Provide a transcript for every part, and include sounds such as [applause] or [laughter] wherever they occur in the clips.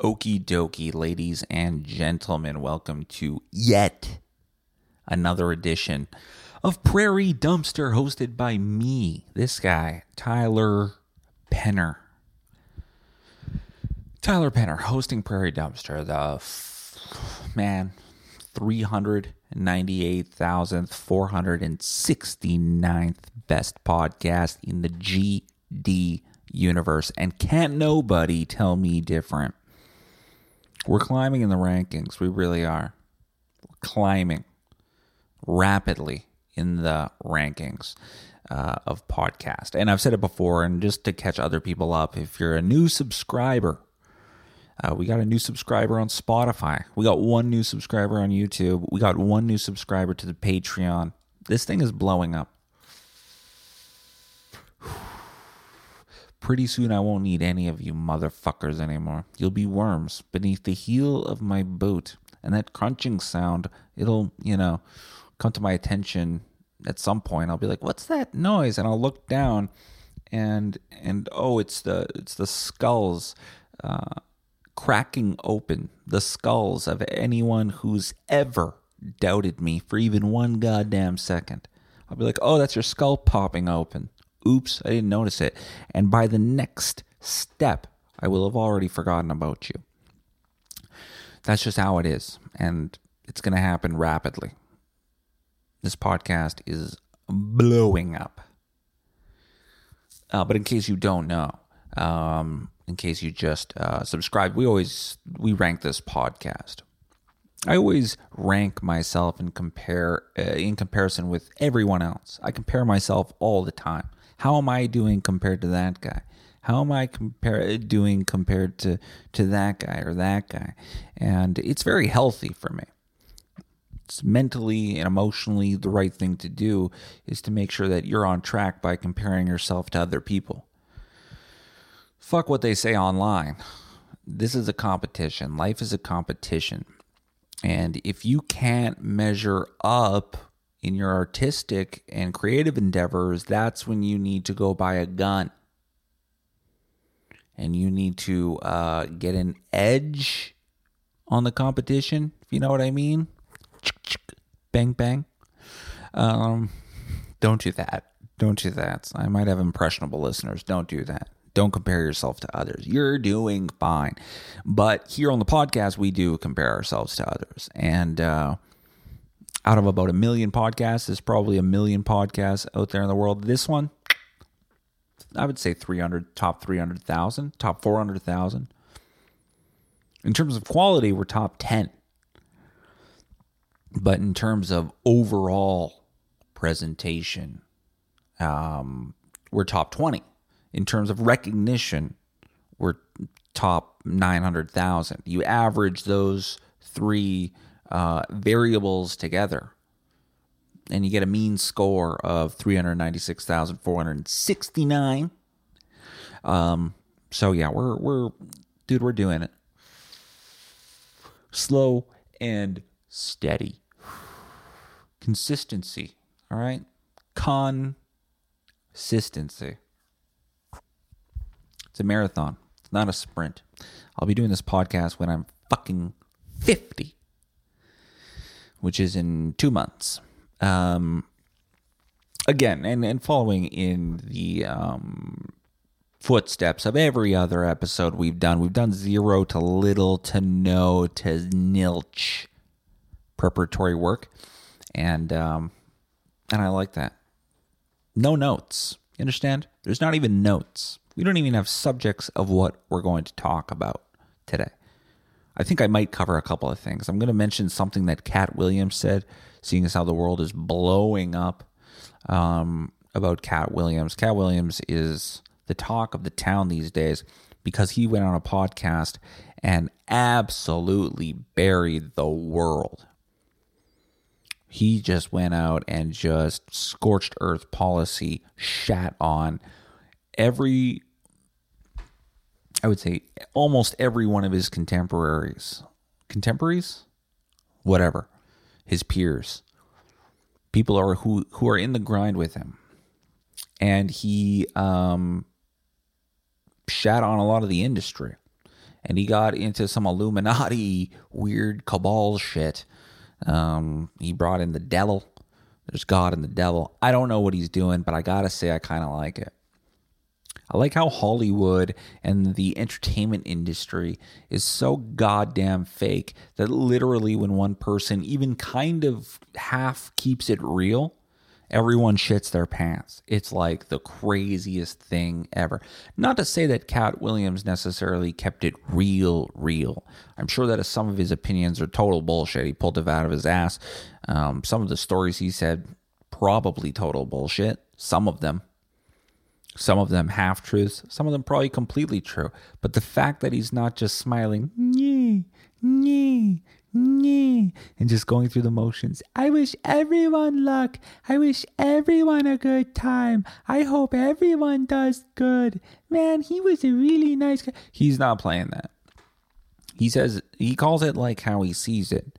Okie dokie, ladies and gentlemen, welcome to yet another edition of Prairie Dumpster, hosted by me, this guy, Tyler Penner. Tyler Penner, hosting Prairie Dumpster, the f- man, 398,469th best podcast in the GD universe. And can't nobody tell me different. We're climbing in the rankings. We really are. Climbing rapidly in the rankings uh, of podcast. And I've said it before, and just to catch other people up, if you're a new subscriber, uh, we got a new subscriber on Spotify. We got one new subscriber on YouTube. We got one new subscriber to the Patreon. This thing is blowing up. Pretty soon, I won't need any of you motherfuckers anymore. You'll be worms beneath the heel of my boot. And that crunching sound, it'll, you know, come to my attention at some point. I'll be like, what's that noise? And I'll look down and, and oh, it's the, it's the skulls, uh, cracking open the skulls of anyone who's ever doubted me for even one goddamn second. I'll be like, oh, that's your skull popping open. Oops, I didn't notice it. And by the next step, I will have already forgotten about you. That's just how it is. And it's going to happen rapidly. This podcast is blowing up. Uh, but in case you don't know, um, in case you just uh, subscribe, we always we rank this podcast. I always rank myself and compare uh, in comparison with everyone else. I compare myself all the time. How am I doing compared to that guy? How am I compare doing compared to to that guy or that guy? And it's very healthy for me. It's mentally and emotionally the right thing to do is to make sure that you're on track by comparing yourself to other people. Fuck what they say online. This is a competition. Life is a competition. And if you can't measure up in your artistic and creative endeavors, that's when you need to go buy a gun. And you need to uh, get an edge on the competition, if you know what I mean. Bang, bang. Um, don't do that. Don't do that. I might have impressionable listeners. Don't do that. Don't compare yourself to others. You're doing fine. But here on the podcast, we do compare ourselves to others. And uh, out of about a million podcasts, there's probably a million podcasts out there in the world. This one, I would say 300, top 300,000, top 400,000. In terms of quality, we're top 10. But in terms of overall presentation, um, we're top 20 in terms of recognition, we're top 900,000. You average those three uh, variables together, and you get a mean score of 396,469. Um, so yeah, we're we're dude, we're doing it. Slow and steady. Consistency, all right? Consistency. It's a marathon. It's not a sprint. I'll be doing this podcast when I'm fucking 50, which is in two months. Um, again, and, and following in the um, footsteps of every other episode we've done, we've done zero to little to no to nilch preparatory work. And, um, and I like that. No notes. You understand? There's not even notes. We don't even have subjects of what we're going to talk about today. I think I might cover a couple of things. I'm going to mention something that Katt Williams said, seeing as how the world is blowing up um, about Katt Williams. Katt Williams is the talk of the town these days because he went on a podcast and absolutely buried the world. He just went out and just scorched earth policy, shat on every I would say almost every one of his contemporaries, contemporaries, whatever, his peers, people are who who are in the grind with him, and he um, shat on a lot of the industry, and he got into some Illuminati weird cabal shit. Um, he brought in the devil. There's God and the devil. I don't know what he's doing, but I gotta say, I kind of like it. I like how Hollywood and the entertainment industry is so goddamn fake that literally, when one person even kind of half keeps it real, everyone shits their pants. It's like the craziest thing ever. Not to say that Katt Williams necessarily kept it real, real. I'm sure that some of his opinions are total bullshit. He pulled it out of his ass. Um, some of the stories he said, probably total bullshit. Some of them. Some of them half truths, some of them probably completely true. But the fact that he's not just smiling, nee, nee, nee, and just going through the motions. I wish everyone luck. I wish everyone a good time. I hope everyone does good. Man, he was a really nice guy. He's not playing that. He says, he calls it like how he sees it.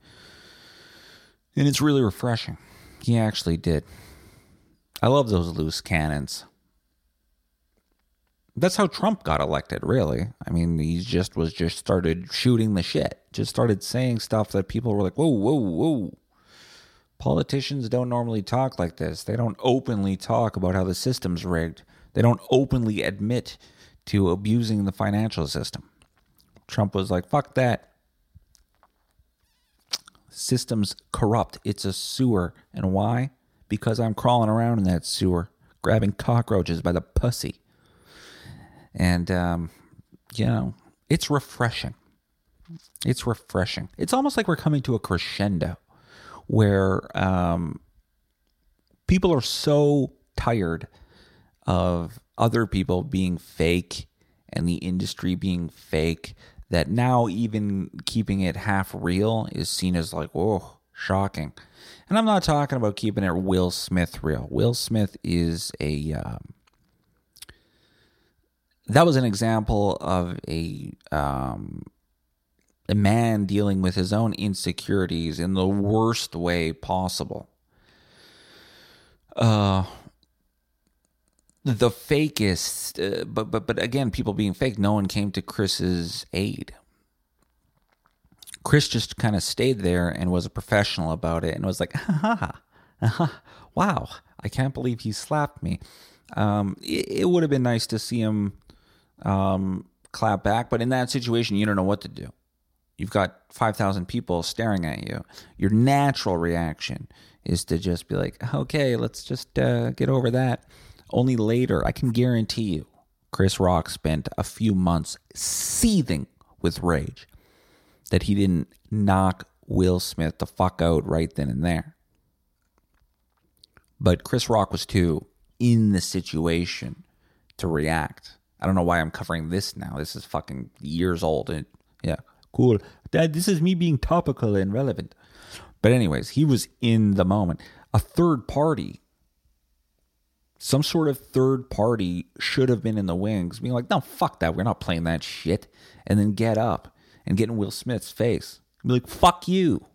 And it's really refreshing. He actually did. I love those loose cannons that's how Trump got elected, really. I mean, he just was just started shooting the shit, just started saying stuff that people were like, whoa, whoa, whoa. Politicians don't normally talk like this. They don't openly talk about how the system's rigged. They don't openly admit to abusing the financial system. Trump was like, fuck that. System's corrupt. It's a sewer. And why? Because I'm crawling around in that sewer, grabbing cockroaches by the pussy and um, you know it's refreshing. It's refreshing. It's almost like we're coming to a crescendo where um, people are so tired of other people being fake and the industry being fake that now even keeping it half real is seen as like, whoa, shocking. And I'm not talking about keeping it Will Smith real. Will Smith is a um, that was an example of a um, a man dealing with his own insecurities in the worst way possible. Uh, the fakest, uh, but but but again, people being fake. No one came to Chris's aid. Chris just kind of stayed there and was a professional about it and was like, [laughs] ha ha, wow, I can't believe he slapped me. Um, it, it would have been nice to see him um, clap back. But in that situation, you don't know what to do. You've got 5,000 people staring at you. Your natural reaction is to just be like, okay, let's just uh, get over that. Only later, I can guarantee you, Chris Rock spent a few months seething with rage that he didn't knock Will Smith the fuck out right then and there. But Chris Rock was too in the situation to react. I don't know why I'm covering this now. This is fucking years old. And yeah, cool. Dad, this is me being topical and relevant. But anyways, he was in the moment. A third party, some sort of third party should have been in the wings, being like, no, fuck that. We're not playing that shit. And then get up and get in Will Smith's face. Be like, fuck you.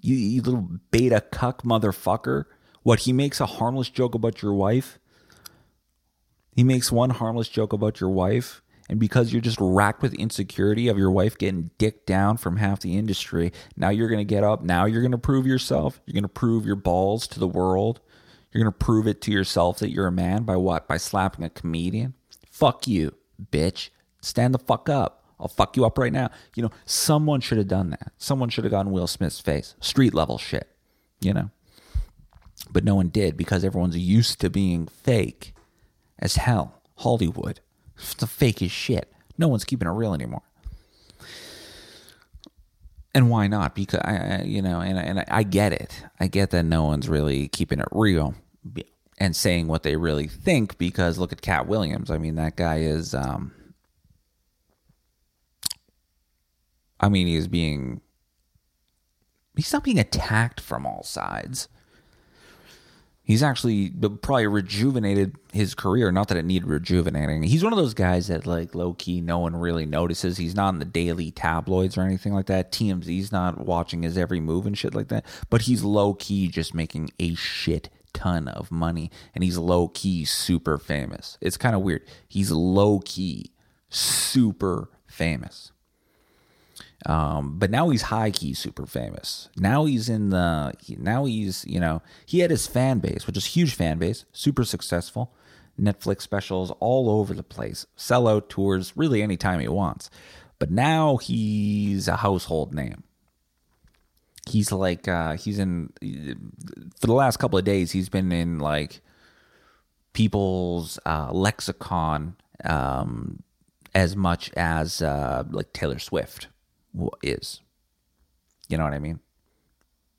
You, you little beta cuck motherfucker. What, he makes a harmless joke about your wife? He makes one harmless joke about your wife, and because you're just racked with insecurity of your wife getting dicked down from half the industry, now you're going to get up. Now you're going to prove yourself. You're going to prove your balls to the world. You're going to prove it to yourself that you're a man by what? By slapping a comedian? Fuck you, bitch. Stand the fuck up. I'll fuck you up right now. You know, someone should have done that. Someone should have gotten Will Smith's face. Street level shit, you know? But no one did because everyone's used to being fake as hell. Hollywood. It's the fake as shit. No one's keeping it real anymore. And why not? Because I, you know, and and I get it. I get that no one's really keeping it real and saying what they really think. Because look at Katt Williams. I mean, that guy is. Um, I mean, he's being. He's not being attacked from all sides he's actually probably rejuvenated his career. Not that it needed rejuvenating. He's one of those guys that like low key, no one really notices. He's not in the daily tabloids or anything like that. TMZ's not watching his every move and shit like that. But he's low key just making a shit ton of money, and he's low key super famous. It's kind of weird. He's low key super famous. Um, but now he's high key super famous. Now he's in the now he's you know he had his fan base, which is huge fan base, super successful. Netflix specials all over the place, sellout tours, really anytime he wants. But now he's a household name. He's like uh, he's in for the last couple of days. He's been in like people's uh, lexicon um, as much as uh, like Taylor Swift is. You know what I mean?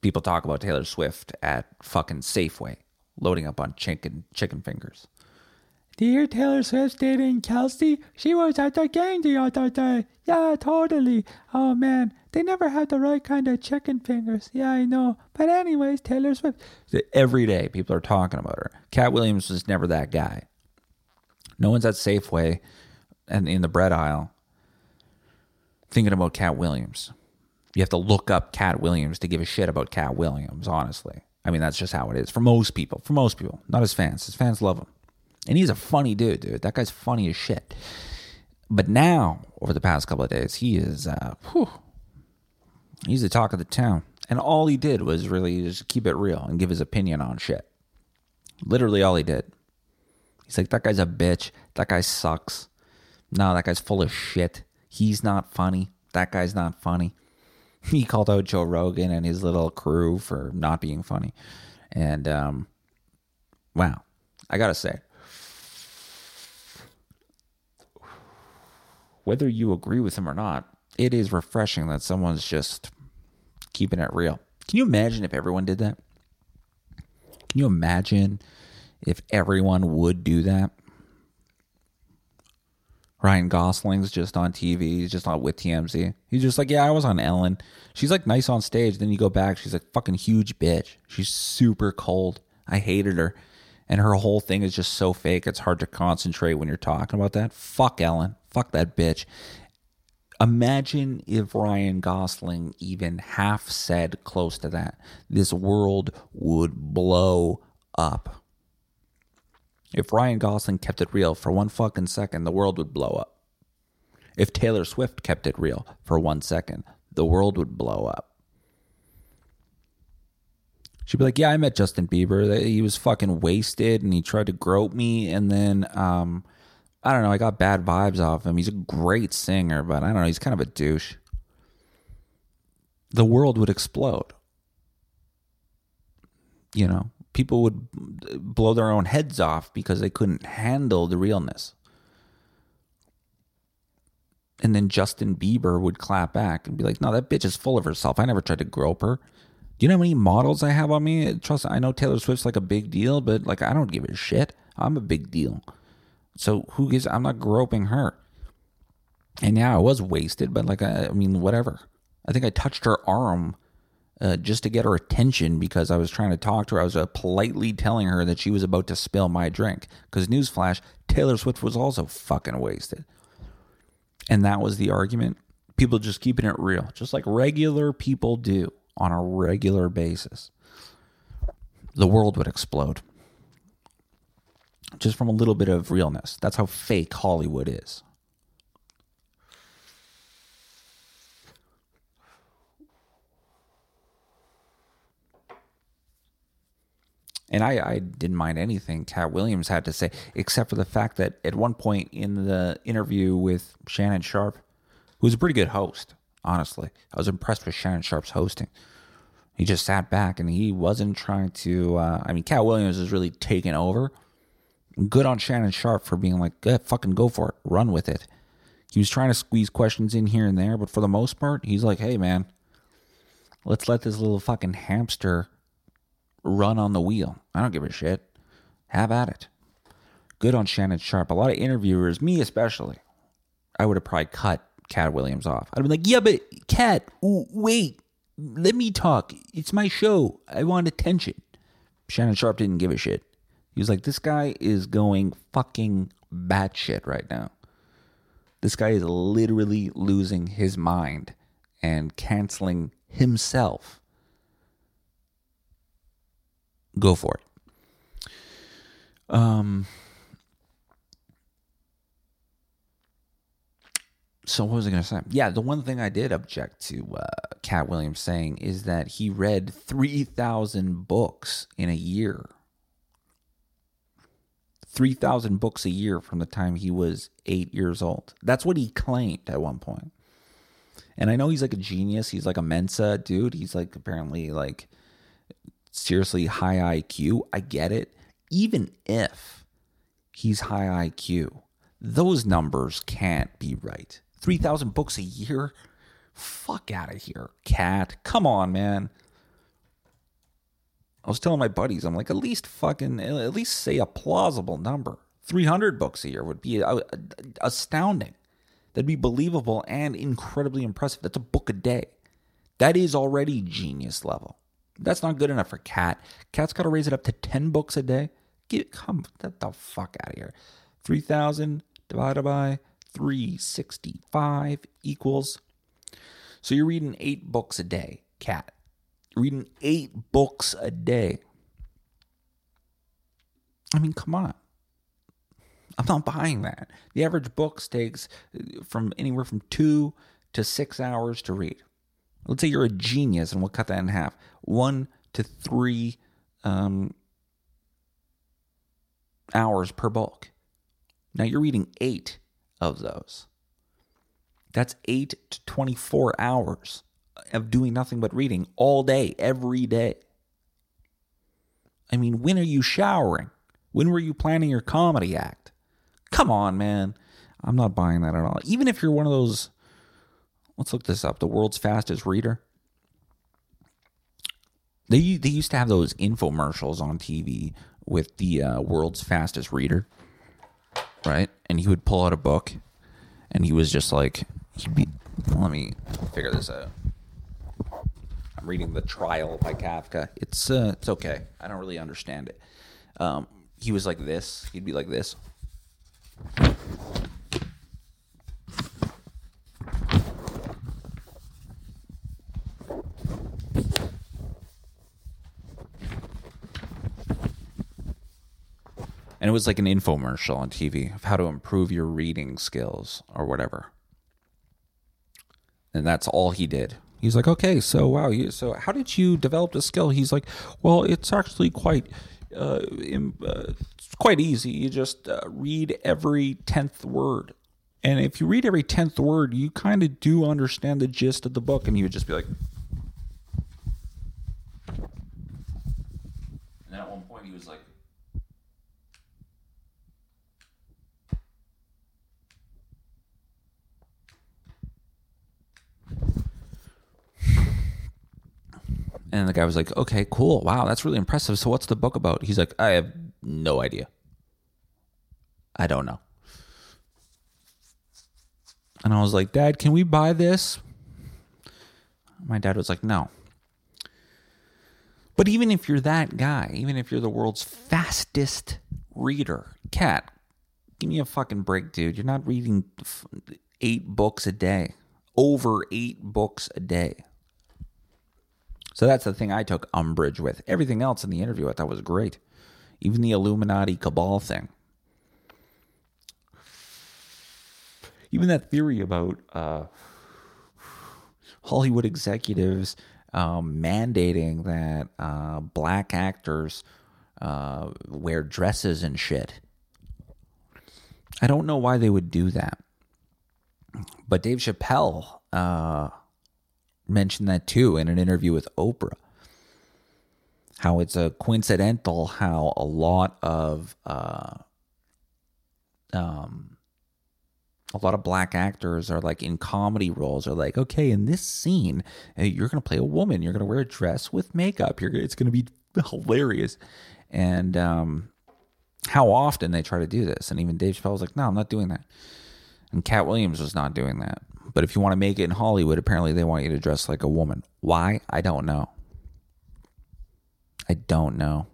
People talk about Taylor Swift at fucking Safeway, loading up on chicken chicken fingers. Do you Taylor Swift dating Kelsey? She was at the game the other day. Yeah, totally. Oh man, they never had the right kind of chicken fingers. Yeah, I know. But anyways, Taylor Swift. Every day, people are talking about her. Katt Williams was never that guy. No one's at Safeway and in the bread aisle thinking about Katt Williams. You have to look up Katt Williams to give a shit about Katt Williams, honestly. I mean, that's just how it is for most people. For most people, not his fans. His fans love him. And he's a funny dude, dude. That guy's funny as shit. But now, over the past couple of days, he is, uh, whew, he's the talk of the town. And all he did was really just keep it real and give his opinion on shit. Literally all he did. He's like, that guy's a bitch. That guy sucks. No, that guy's full of shit. He's not funny. That guy's not funny. He called out Joe Rogan and his little crew for not being funny. And um, wow, I gotta say, whether you agree with him or not, it is refreshing that someone's just keeping it real. Can you imagine if everyone did that? Can you imagine if everyone would do that? Ryan Gosling's just on TV. He's just not with TMZ. He's just like, yeah, I was on Ellen. She's like nice on stage. Then you go back, she's like fucking huge bitch. She's super cold. I hated her. And her whole thing is just so fake. It's hard to concentrate when you're talking about that. Fuck Ellen. Fuck that bitch. Imagine if Ryan Gosling even half said close to that. This world would blow up. If Ryan Gosling kept it real for one fucking second, the world would blow up. If Taylor Swift kept it real for one second, the world would blow up. She'd be like, "Yeah, I met Justin Bieber. He was fucking wasted, and he tried to grope me, and then um, I don't know. I got bad vibes off him. He's a great singer, but I don't know. He's kind of a douche. The world would explode. You know, people would blow their own heads off because they couldn't handle the realness. And then Justin Bieber would clap back and be like, "No, that bitch is full of herself. I never tried to grope her." Do you know how many models I have on me? Trust, I know Taylor Swift's like a big deal, but like I don't give a shit. I'm a big deal. So who gives? I'm not groping her. And yeah, I was wasted, but like I, I mean, whatever. I think I touched her arm uh, just to get her attention because I was trying to talk to her. I was uh, politely telling her that she was about to spill my drink. Because, newsflash, Taylor Swift was also fucking wasted. And that was the argument. People just keeping it real, just like regular people do on a regular basis. The world would explode just from a little bit of realness. That's how fake Hollywood is. And I, I didn't mind anything Katt Williams had to say, except for the fact that at one point in the interview with Shannon Sharpe, who was a pretty good host, honestly, I was impressed with Shannon Sharpe's hosting. He just sat back and he wasn't trying to. Uh, I mean, Katt Williams is really taking over. Good on Shannon Sharpe for being like, yeah, fucking go for it, run with it. He was trying to squeeze questions in here and there, but for the most part, he's like, hey, man, let's let this little fucking hamster run on the wheel. I don't give a shit. Have at it. Good on Shannon Sharpe. A lot of interviewers, me especially, I would have probably cut Katt Williams off. I'd be like, yeah, but Katt, wait, let me talk. It's my show. I want attention. Shannon Sharpe didn't give a shit. He was like, this guy is going fucking batshit right now. This guy is literally losing his mind and canceling himself go for it. Um, so what was I going to say? Yeah, the one thing I did object to uh, Katt Williams saying is that he read three thousand books in a year. Three thousand books a year from the time he was eight years old. That's what he claimed at one point. And I know he's like a genius. He's like a Mensa dude. He's like apparently like seriously high IQ. I get it. Even if he's high IQ, those numbers can't be right. 3,000 books a year? Fuck out of here, Katt. Come on, man. I was telling my buddies, I'm like, at least fucking, at least say a plausible number. 300 books a year would be uh, astounding. That'd be believable and incredibly impressive. That's a book a day. That is already genius level. That's not good enough for Katt. Katt's got to raise it up to 10 books a day. Get, come, get the fuck out of here. 3,000 divided by 365 equals. So you're reading eight books a day, Katt. You're reading eight books a day. I mean, come on. I'm not buying that. The average books takes uh, from anywhere from two to six hours to read. Let's say you're a genius, and we'll cut that in half. One to three um, hours per bulk. Now you're reading eight of those. That's eight to 24 hours of doing nothing but reading all day, every day. I mean, when are you showering? When were you planning your comedy act? Come on, man. I'm not buying that at all. Even if you're one of those, let's look this up, the world's fastest reader. They, they used to have those infomercials on TV with the uh, world's fastest reader, right? And he would pull out a book and he was just like, he'd be, let me figure this out. I'm reading The Trial by Kafka. It's, uh, it's okay. I don't really understand it. Um, he was like this. He'd be like this. And it was like an infomercial on TV of how to improve your reading skills or whatever. And that's all he did. He's like, okay, so wow, you, so how did you develop the skill? He's like, well, it's actually quite uh, uh, it's quite easy. You just uh, read every tenth word, and if you read every tenth word, you kind of do understand the gist of the book. And he would just be like, and then at one point he was like. And the guy was like, okay, cool. Wow, that's really impressive. So what's the book about? He's like, I have no idea. I don't know. And I was like, Dad, can we buy this? My dad was like, no. But even if you're that guy, even if you're the world's fastest reader, Katt, give me a fucking break, dude. You're not reading eight books a day, over eight books a day. So that's the thing I took umbrage with. Everything else in the interview I thought was great. Even the Illuminati cabal thing. Even that theory about uh, Hollywood executives um, mandating that uh, black actors uh, wear dresses and shit. I don't know why they would do that. But Dave Chappelle uh, mentioned that too in an interview with Oprah. How it's a coincidental how a lot of uh, um, a lot of black actors are like in comedy roles are like, okay, in this scene, you're gonna play a woman, you're gonna wear a dress with makeup, you're it's gonna be hilarious, and um, how often they try to do this, and even Dave Chappelle was like, no, I'm not doing that, and Katt Williams was not doing that. But if you want to make it in Hollywood, apparently they want you to dress like a woman. Why? I don't know. I don't know.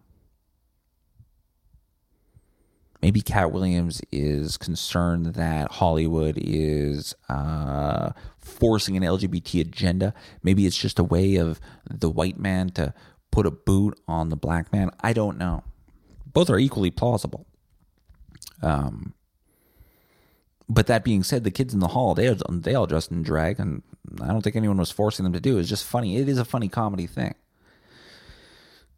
Maybe Katt Williams is concerned that Hollywood is uh, forcing an LGBT agenda. Maybe it's just a way of the white man to put a boot on the black man. I don't know. Both are equally plausible. Um, but that being said, the kids in the hall they they all dressed in drag, and I don't think anyone was forcing them to do. it. It's just funny. It is a funny comedy thing.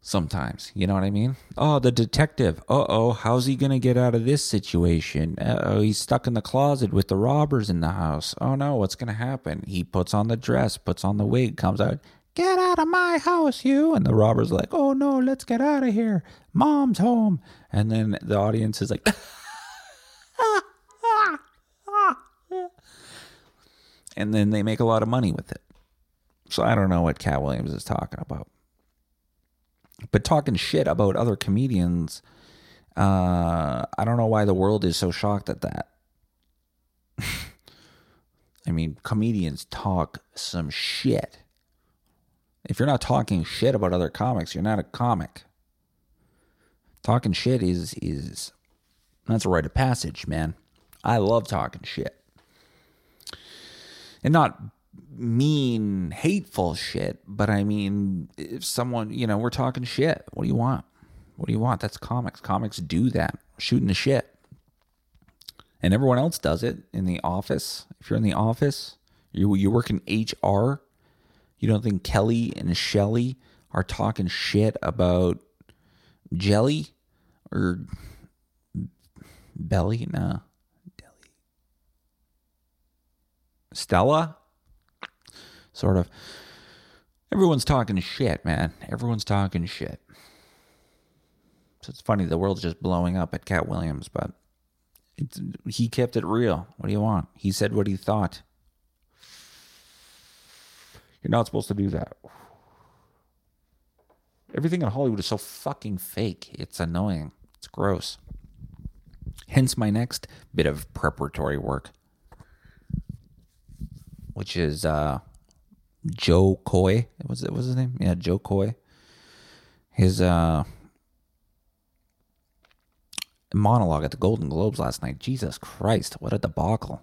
Sometimes, you know what I mean? Oh, the detective. Uh oh, how's he gonna get out of this situation? oh, he's stuck in the closet with the robbers in the house. Oh no, what's gonna happen? He puts on the dress, puts on the wig, comes out. Get out of my house, you! And the robber's like, Oh no, let's get out of here. Mom's home. And then the audience is like, [laughs] and then they make a lot of money with it. So I don't know what Katt Williams is talking about. But talking shit about other comedians, uh, I don't know why the world is so shocked at that. [laughs] I mean, comedians talk some shit. If you're not talking shit about other comics, you're not a comic. Talking shit is is that's a rite of passage, man. I love talking shit. And not mean, hateful shit, but I mean, if someone, you know, we're talking shit. What do you want? What do you want? That's comics. Comics do that, shooting the shit. And everyone else does it in the office. If you're in the office, you you work in HR. You don't think Kelly and Shelly are talking shit about jelly or belly? Nah. Stella? Sort of. Everyone's talking shit, man. Everyone's talking shit. So it's funny, the world's just blowing up at Katt Williams, but he kept it real. What do you want? He said what he thought. You're not supposed to do that. Everything in Hollywood is so fucking fake. It's annoying. It's gross. Hence my next bit of preparatory work which is uh, Jo Koy. Was it? Was his name? Yeah, Jo Koy. His uh, monologue at the Golden Globes last night. Jesus Christ, what a debacle!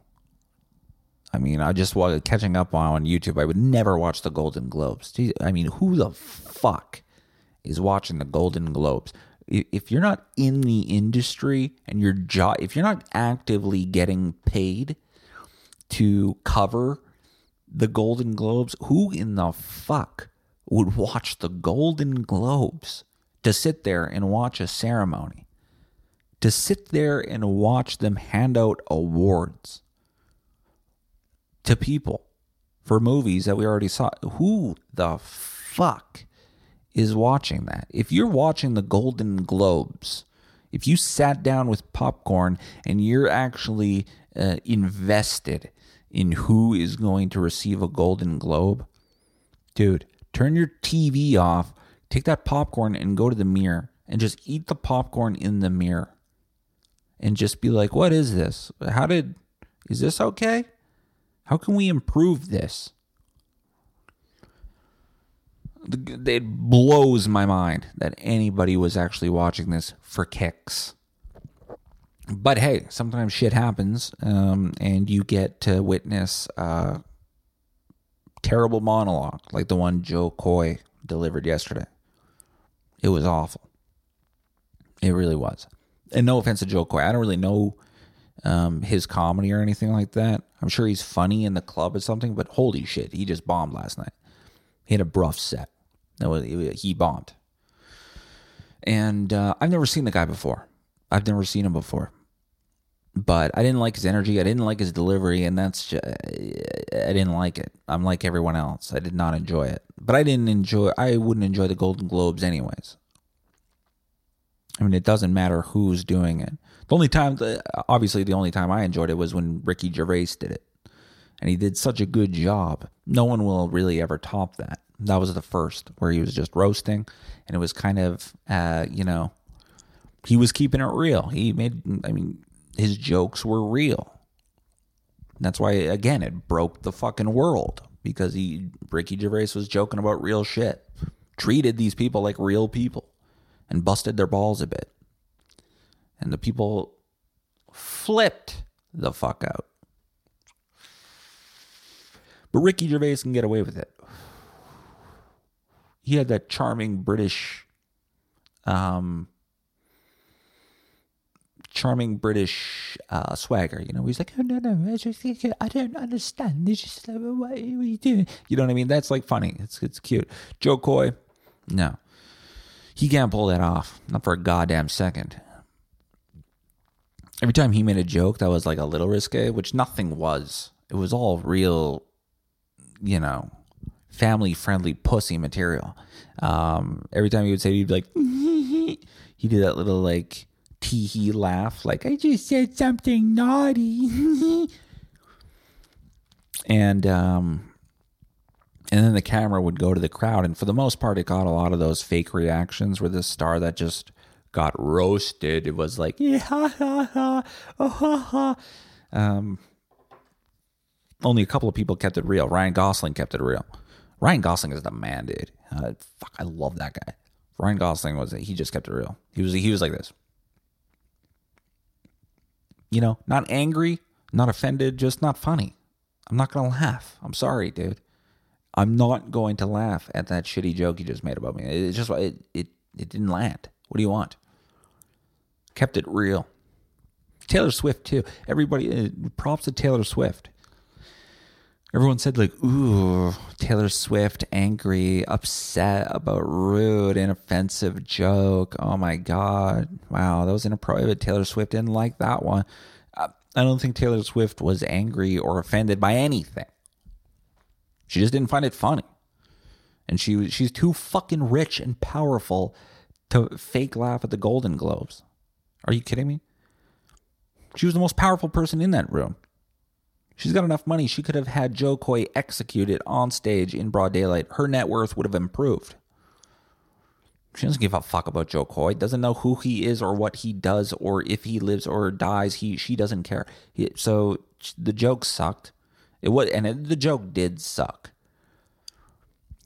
I mean, I just was catching up on YouTube. I would never watch the Golden Globes. I mean, who the fuck is watching the Golden Globes? If you're not in the industry and your job, if you're not actively getting paid to cover the Golden Globes. Who in the fuck would watch the Golden Globes to sit there and watch a ceremony? To sit there and watch them hand out awards to people for movies that we already saw. Who the fuck is watching that? If you're watching the Golden Globes, if you sat down with popcorn and you're actually uh, invested in who is going to receive a Golden Globe, dude, turn your TV off, take that popcorn and go to the mirror and just eat the popcorn in the mirror and just be like, what is this? How did, is this okay? How can we improve this? It blows my mind that anybody was actually watching this for kicks but hey, sometimes shit happens, um, and you get to witness a terrible monologue like the one Jo Koy delivered yesterday. It was awful. It really was. And no offense to Jo Koy, I don't really know um, his comedy or anything like that. I'm sure he's funny in the club or something, but holy shit, he just bombed last night. He had a rough set. No, he bombed. And uh, I've never seen the guy before. I've never seen him before. But I didn't like his energy. I didn't like his delivery, and that's just, I didn't like it. I'm like everyone else. I did not enjoy it. But I didn't enjoy. I wouldn't enjoy the Golden Globes anyways. I mean, it doesn't matter who's doing it. The only time, obviously, the only time I enjoyed it was when Ricky Gervais did it, and he did such a good job. No one will really ever top that. That was the first where he was just roasting, and it was kind of, uh, you know, he was keeping it real. He made, I mean, his jokes were real. That's why, again, it broke the fucking world because he, Ricky Gervais was joking about real shit, treated these people like real people, and busted their balls a bit. And the people flipped the fuck out. But Ricky Gervais can get away with it. He had that charming British um, charming British uh, swagger. You know, he's like, oh no no, I, just, I don't understand. It's just like, what are you doing? You know what I mean? That's like funny. It's it's cute. Jo Koy, no, he can't pull that off. Not for a goddamn second. Every time he made a joke that was like a little risque, which nothing was. It was all real, you know, family friendly pussy material. Um, every time he would say, he'd be like, [laughs] he did that little like tee hee laugh, like I just said something naughty. [laughs] and um, and then the camera would go to the crowd, and for the most part, it got a lot of those fake reactions where the star that just got roasted. It was like, yeah, ha, ha, ha, oh, ha, ha. Um, only a couple of people kept it real. Ryan Gosling kept it real. Ryan Gosling is the man, dude. Uh, fuck, I love that guy. Ryan Gosling was he just kept it real. He was he was like this. You know, not angry, not offended, just not funny. I'm not gonna laugh. I'm sorry, dude. I'm not going to laugh at that shitty joke you just made about me. It just it it it didn't land. What do you want? Kept it real. Taylor Swift too. Everybody uh, props to Taylor Swift everyone said like, "Ooh, Taylor Swift angry, upset about rude and offensive joke." Oh my god! Wow, that was inappropriate. Taylor Swift didn't like that one. Uh, I don't think Taylor Swift was angry or offended by anything. She just didn't find it funny, and she she's too fucking rich and powerful to fake laugh at the Golden Globes. Are you kidding me? She was the most powerful person in that room. She's got enough money, she could have had Jo Koy executed on stage in broad daylight. Her net worth would have improved. She doesn't give a fuck about Jo Koy. Doesn't know who he is or what he does or if he lives or dies. He she doesn't care. He, so the joke sucked. It was and it, the joke did suck.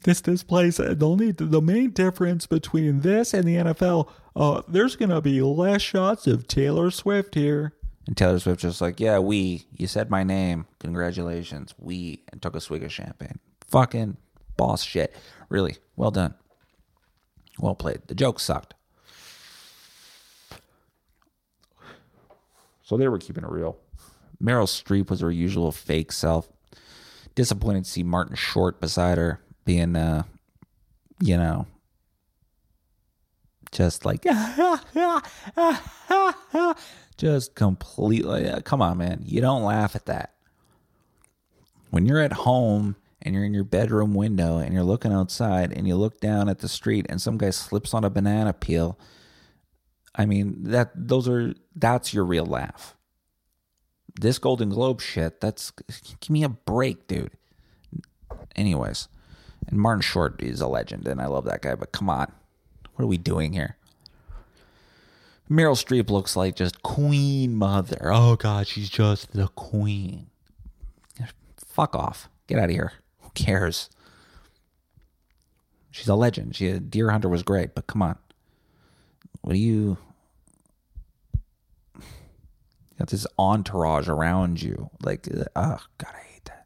This displays the only the main difference between this and the NFL. Uh, there's gonna be less shots of Taylor Swift here. And Taylor Swift just like, yeah, we, you said my name. Congratulations. We, and took a swig of champagne. Fucking boss shit. Really, well done. Well played. The joke sucked. So they were keeping it real. Meryl Streep was her usual fake self. Disappointed to see Martin Short beside her being, uh, you know, just like [laughs] [laughs] just completely come on man. You don't laugh at that. When you're at home and you're in your bedroom window and you're looking outside and you look down at the street and some guy slips on a banana peel i mean that those are that's your real laugh. This golden globe shit that's give me a break dude. Anyways and martin short is a legend and i love that guy but come on. What are we doing here Meryl Streep looks like just queen mother. Oh god, she's just the queen. Fuck off. Get out of here. Who cares? She's a legend. She Deer Hunter was great, but come on. What do you you got this entourage around you. Like, oh god, I hate that.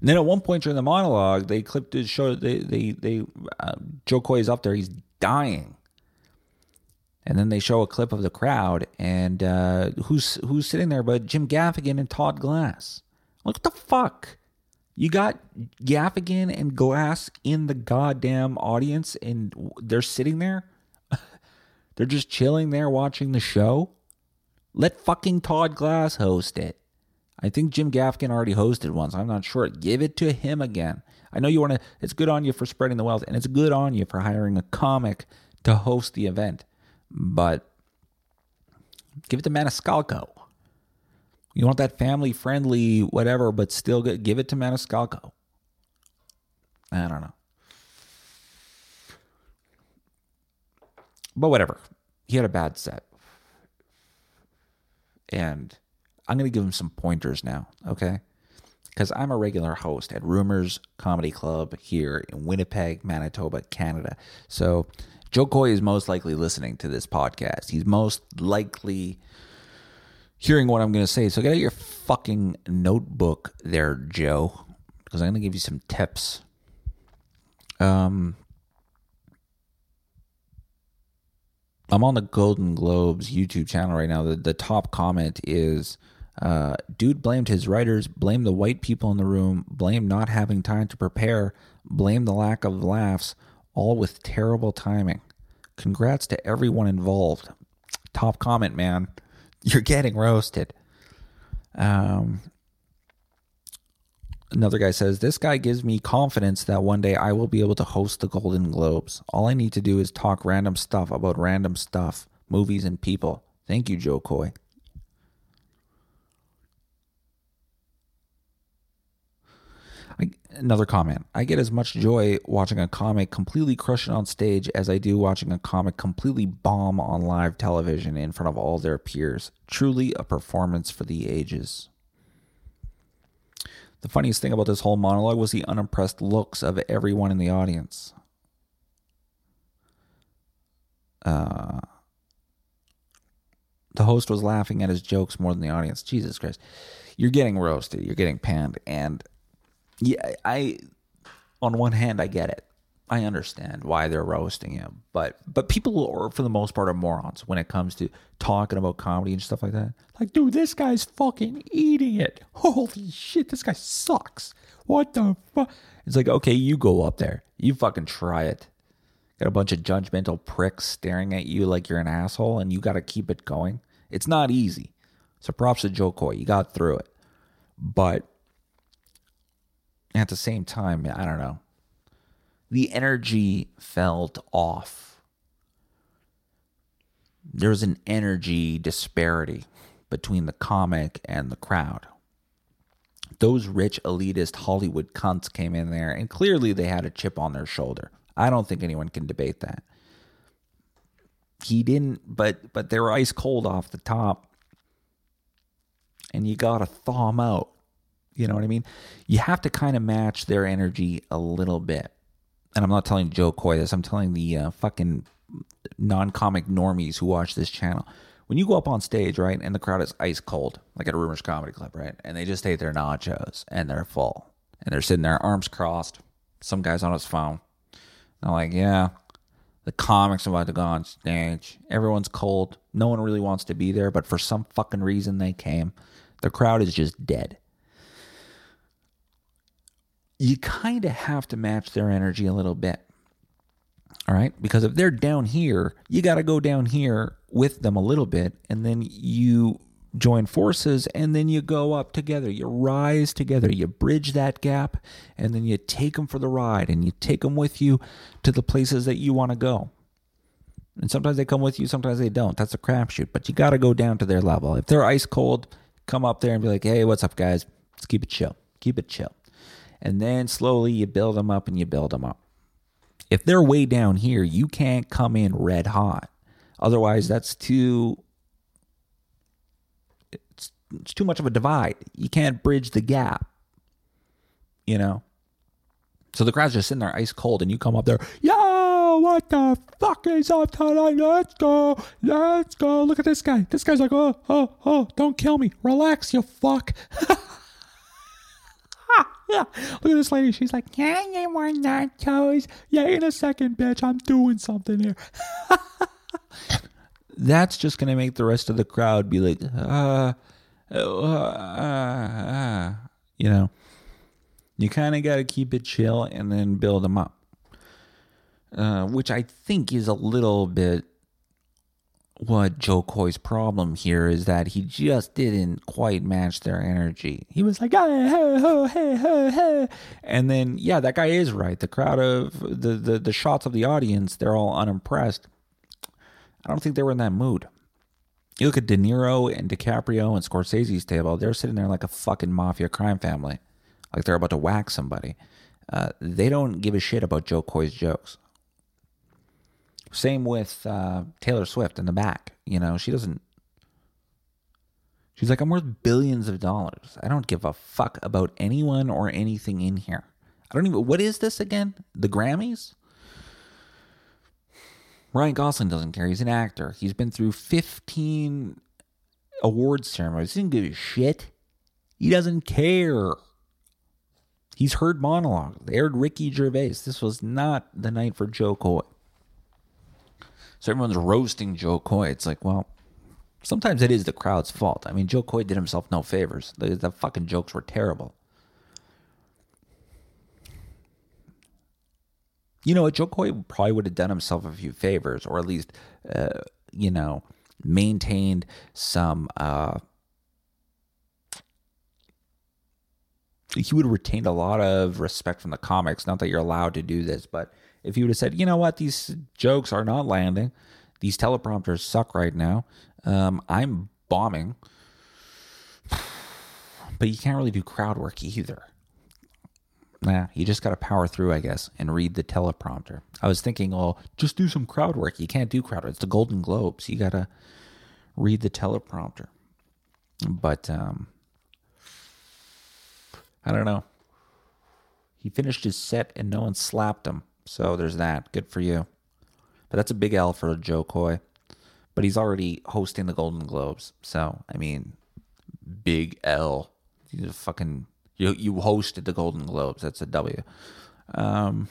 And then at one point during the monologue, they clipped it, show. they they they uh, Jo Koy is up there. He's dying and then they show a clip of the crowd, and uh, who's who's sitting there but Jim Gaffigan and Todd Glass. Like, what the fuck? You got Gaffigan and Glass in the goddamn audience, and they're sitting there. [laughs] they're just chilling there watching the show. Let fucking Todd Glass host it. I think Jim Gaffigan already hosted once. I'm not sure. Give it to him again. I know you want to. It's good on you for spreading the wealth, and it's good on you for hiring a comic to host the event but give it to Maniscalco. You want that family friendly whatever, but still give it to Maniscalco. I don't know. But whatever. He had a bad set. And I'm going to give him some pointers now, okay? Because I'm a regular host at Rumors Comedy Club here in Winnipeg, Manitoba, Canada. So Jo Koy is most likely listening to this podcast. He's most likely hearing what I'm going to say. So get out your fucking notebook there, Joe, because I'm going to give you some tips. Um, I'm on the Golden Globes YouTube channel right now. The, the top comment is uh, Dude blamed his writers, blamed the white people in the room, blamed not having time to prepare, blamed the lack of laughs, all with terrible timing. Congrats to everyone involved. Top comment, man. You're getting roasted. Um, another guy says, This guy gives me confidence that one day I will be able to host the Golden Globes. All I need to do is talk random stuff about random stuff, movies, and people. Thank you, Jo Koy. I, another comment. I get as much joy watching a comic completely crush it on stage as I do watching a comic completely bomb on live television in front of all their peers. Truly a performance for the ages. The funniest thing about this whole monologue was the unimpressed looks of everyone in the audience. Uh, the host was laughing at his jokes more than the audience. Jesus Christ. You're getting roasted. You're getting panned. And yeah, I on one hand I get it. I understand why they're roasting him, but but people are for the most part are morons when it comes to talking about comedy and stuff like that. Like, dude, this guy's fucking eating it. [laughs] Holy shit, this guy sucks. What the fuck? It's like, okay, you go up there, you fucking try it. Got a bunch of judgmental pricks staring at you like you're an asshole, and you got to keep it going. It's not easy. So props to Jo Koy, you got through it, but at the same time, I don't know. The energy felt off. There was an energy disparity between the comic and the crowd. Those rich elitist Hollywood cunts came in there and clearly they had a chip on their shoulder. I don't think anyone can debate that. He didn't but but they were ice cold off the top. And you got to thaw them out. You know what I mean? You have to kind of match their energy a little bit. And I'm not telling Jo Koy this. I'm telling the uh, fucking non-comic normies who watch this channel. When you go up on stage, right, and the crowd is ice cold, like at a Rumors Comedy Club, right, and they just ate their nachos and they're full, and they're sitting there, arms crossed. Some guy's on his phone. They're like, yeah, the comic's about to go on stage. Everyone's cold. No one really wants to be there, but for some fucking reason they came. The crowd is just dead you kind of have to match their energy a little bit. All right. Because if they're down here, you got to go down here with them a little bit. And then you join forces and then you go up together. You rise together. You bridge that gap and then you take them for the ride and you take them with you to the places that you want to go. And sometimes they come with you, sometimes they don't. That's a crapshoot. But you got to go down to their level. If they're ice cold, come up there and be like, hey, what's up, guys? Let's keep it chill. Keep it chill. And then slowly you build them up and you build them up. If they're way down here, you can't come in red hot. Otherwise, that's too it's, it's too much of a divide. You can't bridge the gap. You know? So the crowd's just sitting there ice cold and you come up there, yo, what the fuck is up tonight? Let's go. Let's go. Look at this guy. This guy's like, oh, oh, oh, don't kill me. Relax, you fuck. [laughs] yeah. [laughs] Look at this lady. She's like, can you more nachos? Yeah, in a second, bitch. I'm doing something here. [laughs] That's just going to make the rest of the crowd be like, uh, uh, uh, you know, you kind of got to keep it chill and then build them up. Uh, which I think is a little bit what Jo Koy's problem here is that he just didn't quite match their energy. He was like, hey, hey, hey, hey, hey. and then yeah, that guy is right. The crowd of the, the the shots of the audience, they're all unimpressed. I don't think they were in that mood. You look at De Niro and DiCaprio and Scorsese's table; they're sitting there like a fucking mafia crime family, like they're about to whack somebody. Uh, they don't give a shit about Jo Koy's jokes. Same with uh, Taylor Swift in the back. You know, she doesn't. She's like, I'm worth billions of dollars. I don't give a fuck about anyone or anything in here. I don't even. What is this again? The Grammys? Ryan Gosling doesn't care. He's an actor. He's been through 15 awards ceremonies. He doesn't give a shit. He doesn't care. He's heard monologues. They aired Ricky Gervais. This was not the night for Jo Koy. So everyone's roasting Jo Koy. It's like, well, sometimes it is the crowd's fault. I mean, Jo Koy did himself no favors. The, the fucking jokes were terrible. You know what? Jo Koy probably would have done himself a few favors, or at least, uh, you know, maintained some. Uh, he would have retained a lot of respect from the comics. Not that you're allowed to do this, but if you would have said, you know what, these jokes are not landing, these teleprompters suck right now. Um, I'm bombing, [sighs] but you can't really do crowd work either. Nah, you just got to power through, I guess, and read the teleprompter. I was thinking, oh, just do some crowd work. You can't do crowd work. It's the Golden Globes. You got to read the teleprompter. But um, I don't know. He finished his set and no one slapped him. So there's that. Good for you. But that's a big L for Jo Koy. But he's already hosting the Golden Globes. So, I mean, big L. A fucking you you hosted the Golden Globes. That's a W. Um,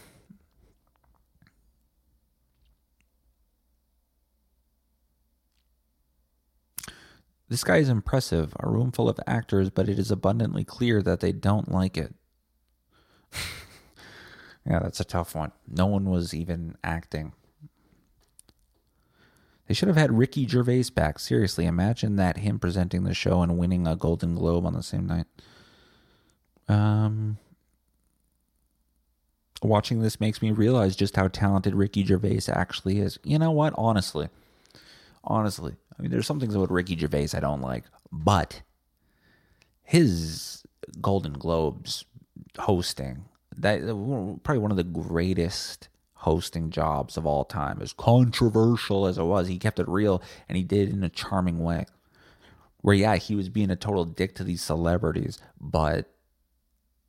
this guy is impressive. A room full of actors, but it is abundantly clear that they don't like it. Yeah, that's a tough one. No one was even acting. They should have had Ricky Gervais back. Seriously, imagine that him presenting the show and winning a Golden Globe on the same night. Um, watching this makes me realize just how talented Ricky Gervais actually is. You know what? Honestly, honestly, I mean, there's some things about Ricky Gervais I don't like, but his Golden Globes hosting that uh, probably one of the greatest hosting jobs of all time. As controversial as it was, he kept it real and he did it in a charming way. Where yeah, he was being a total dick to these celebrities, but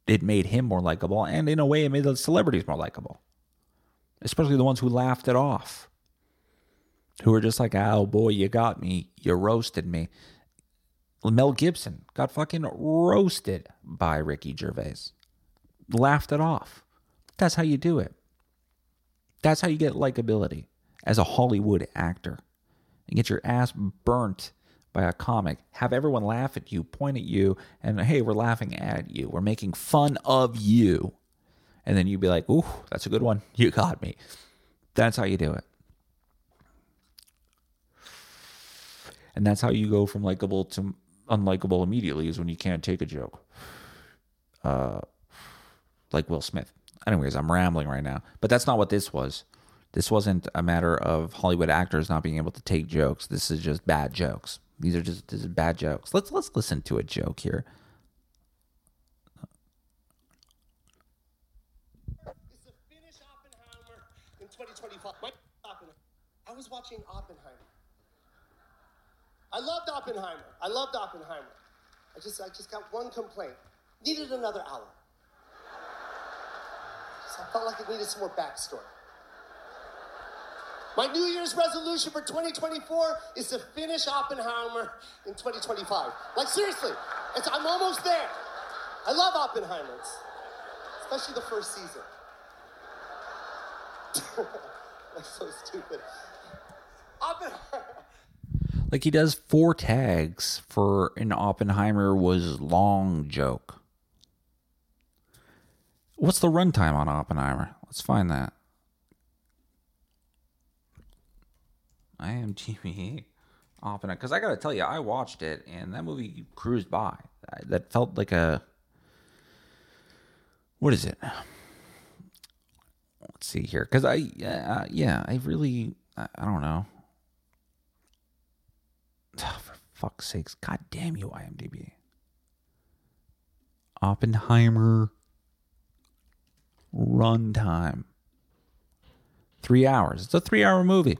it made him more likable, and in a way, it made the celebrities more likable, especially the ones who laughed it off, who were just like, "Oh boy, you got me, you roasted me." Mel Gibson got fucking roasted by Ricky Gervais, laughed it off. That's how you do it. That's how you get likability as a Hollywood actor. and get your ass burnt by a comic, have everyone laugh at you, point at you, and hey, we're laughing at you. We're making fun of you. And then you'd be like, ooh, that's a good one. You got me. That's how you do it. And that's how you go from likable to unlikable immediately is when you can't take a joke. Uh, like Will Smith. Anyways, I'm rambling right now. But that's not what this was. This wasn't a matter of Hollywood actors not being able to take jokes. This is just bad jokes. These are just this is bad jokes. Let's let's listen to a joke here. is to finish Oppenheimer in 2025. I was watching Oppenheimer. I loved Oppenheimer. I loved Oppenheimer. I just, I just got one complaint. Needed another hour. I felt like it needed some more backstory. My New Year's resolution for 2024 is to finish Oppenheimer in 2025. Like seriously, I'm almost there. I love Oppenheimer, especially the first season. [laughs] That's so stupid. Oppenheimer. Like he does four tags for an Oppenheimer was long joke. What's the runtime on Oppenheimer? Let's find that. IMDb [laughs] Oppenheimer. Because I got to tell you, I watched it and that movie cruised by. That felt like a. What is it? Let's see here. Because I, uh, yeah, I really, I, I don't know. [sighs] for fuck's sakes. God damn you, IMDb. Oppenheimer runtime. Three hours. It's a three hour movie.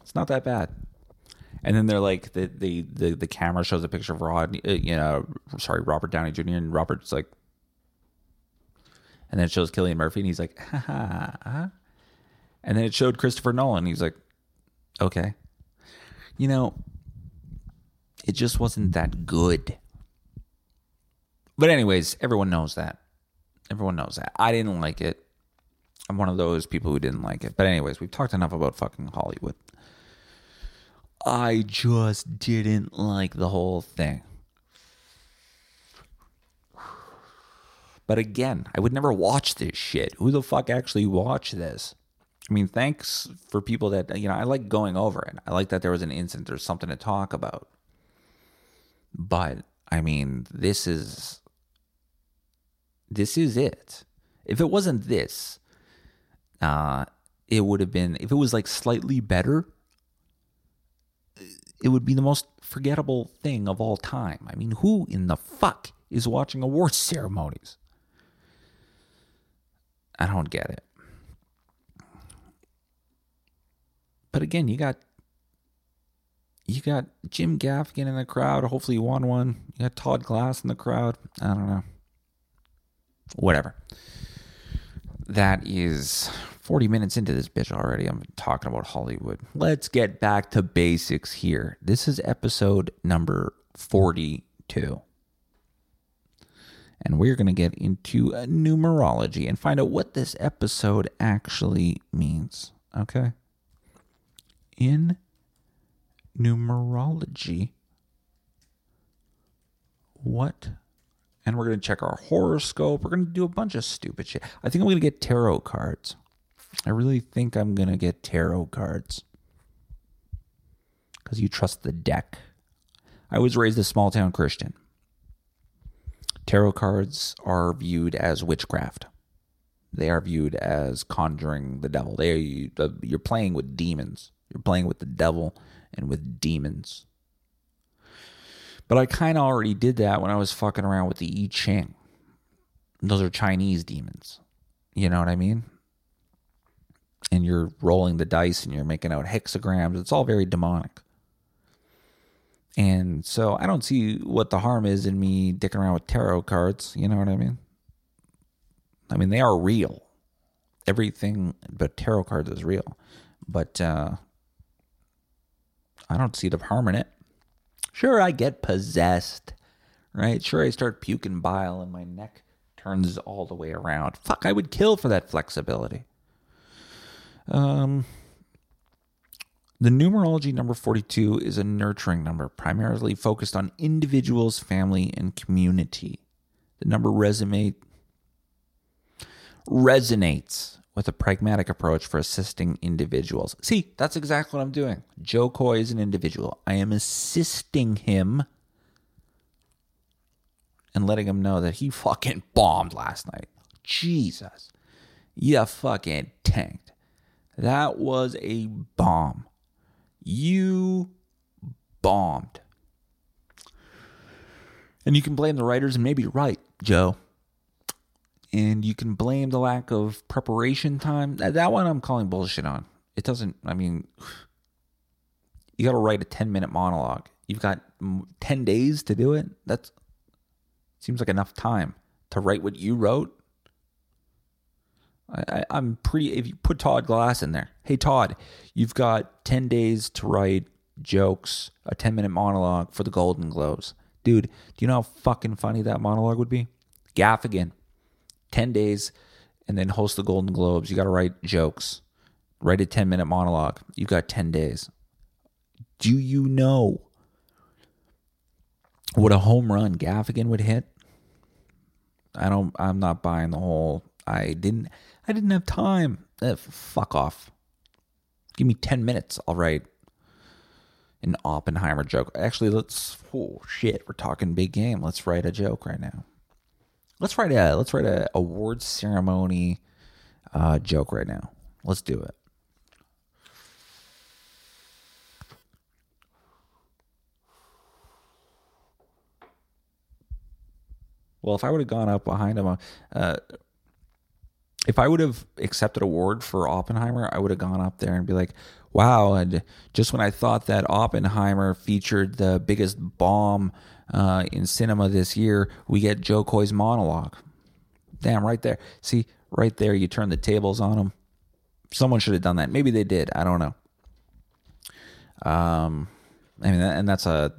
It's not that bad. And then they're like the the the, the camera shows a picture of Rod, uh, you know, sorry, Robert Downey Jr. and Robert's like, and then it shows Cillian Murphy and he's like, [laughs] ha ha, ha. and then it showed Christopher Nolan. He's like, okay, you know, it just wasn't that good. But anyways, everyone knows that. Everyone knows that. I didn't like it. I'm one of those people who didn't like it. But anyways, we've talked enough about fucking Hollywood. I just didn't like the whole thing. But again, I would never watch this shit. Who the fuck actually watched this? I mean, thanks for people that, you know, I like going over it. I like that there was an incident or something to talk about. But, I mean, this is. This is it. If it wasn't this, uh, it would have been, if it was like slightly better, it would be the most forgettable thing of all time. I mean, who in the fuck is watching awards [laughs] ceremonies? I don't get it. But again, you got you got Jim Gaffigan in the crowd. Hopefully, you won one. You got Todd Glass in the crowd. I don't know. Whatever. That is 40 minutes into this bitch already. I'm talking about Hollywood. Let's get back to basics here. This is episode number 42. And we're going to get into numerology and find out what this episode actually means. Okay? In numerology, what? And we're going to check our horoscope. We're going to do a bunch of stupid shit. I think I'm going to get tarot cards. I really think I'm going to get tarot cards. Because you trust the deck. I was raised a small town Christian. Tarot cards are viewed as witchcraft. They are viewed as conjuring the devil. They are, you're playing with demons. You're playing with the devil and with demons. But I kind of already did that when I was fucking around with the I Ching. Those are Chinese demons. You know what I mean? And you're rolling the dice and you're making out hexagrams. It's all very demonic. And so I don't see what the harm is in me dicking around with tarot cards. You know what I mean? I mean, they are real. Everything but tarot cards is real. But uh, I don't see the harm in it. Sure, I get possessed, right? Sure, I start puking bile and my neck turns all the way around. Fuck, I would kill for that flexibility. Um, the numerology number 42 is a nurturing number, primarily focused on individuals, family, and community. The number resonate, resonates with a pragmatic approach for assisting individuals. See, that's exactly what I'm doing. Jo Koy is an individual. I am assisting him and letting him know that he fucking bombed last night. Jesus. You fucking tanked. That was a bomb. You bombed. And you can blame the writers, and maybe right, Joe. And you can blame the lack of preparation time. That, that one I'm calling bullshit on. It doesn't, I mean, you got to write a 10 minute monologue. You've got 10 days to do it. That seems like enough time to write what you wrote. I, am pretty. If you put Todd Glass in there, hey Todd, you've got ten days to write jokes, a ten minute monologue for the Golden Globes, dude. Do you know how fucking funny that monologue would be? Gaffigan, ten days, and then host the Golden Globes. You got to write jokes, write a ten minute monologue. You got ten days. Do you know what a home run Gaffigan would hit? I don't. I'm not buying the whole. I didn't. I didn't have time. Eh, fuck off. Give me 10 minutes. I'll write an Oppenheimer joke. Actually, let's oh shit, we're talking big game. Let's write a joke right now. Let's write a let's write a award ceremony uh, joke right now. Let's do it. Well, if I would have gone up behind him, uh, if I would have accepted award for Oppenheimer, I would have gone up there and be like, wow. And just when I thought that Oppenheimer featured the biggest bomb uh, in cinema this year, we get Jo Koy's monologue. Damn, right there. See, right there, you turn the tables on them. Someone should have done that. Maybe they did. I don't know. Um, I mean, and that's a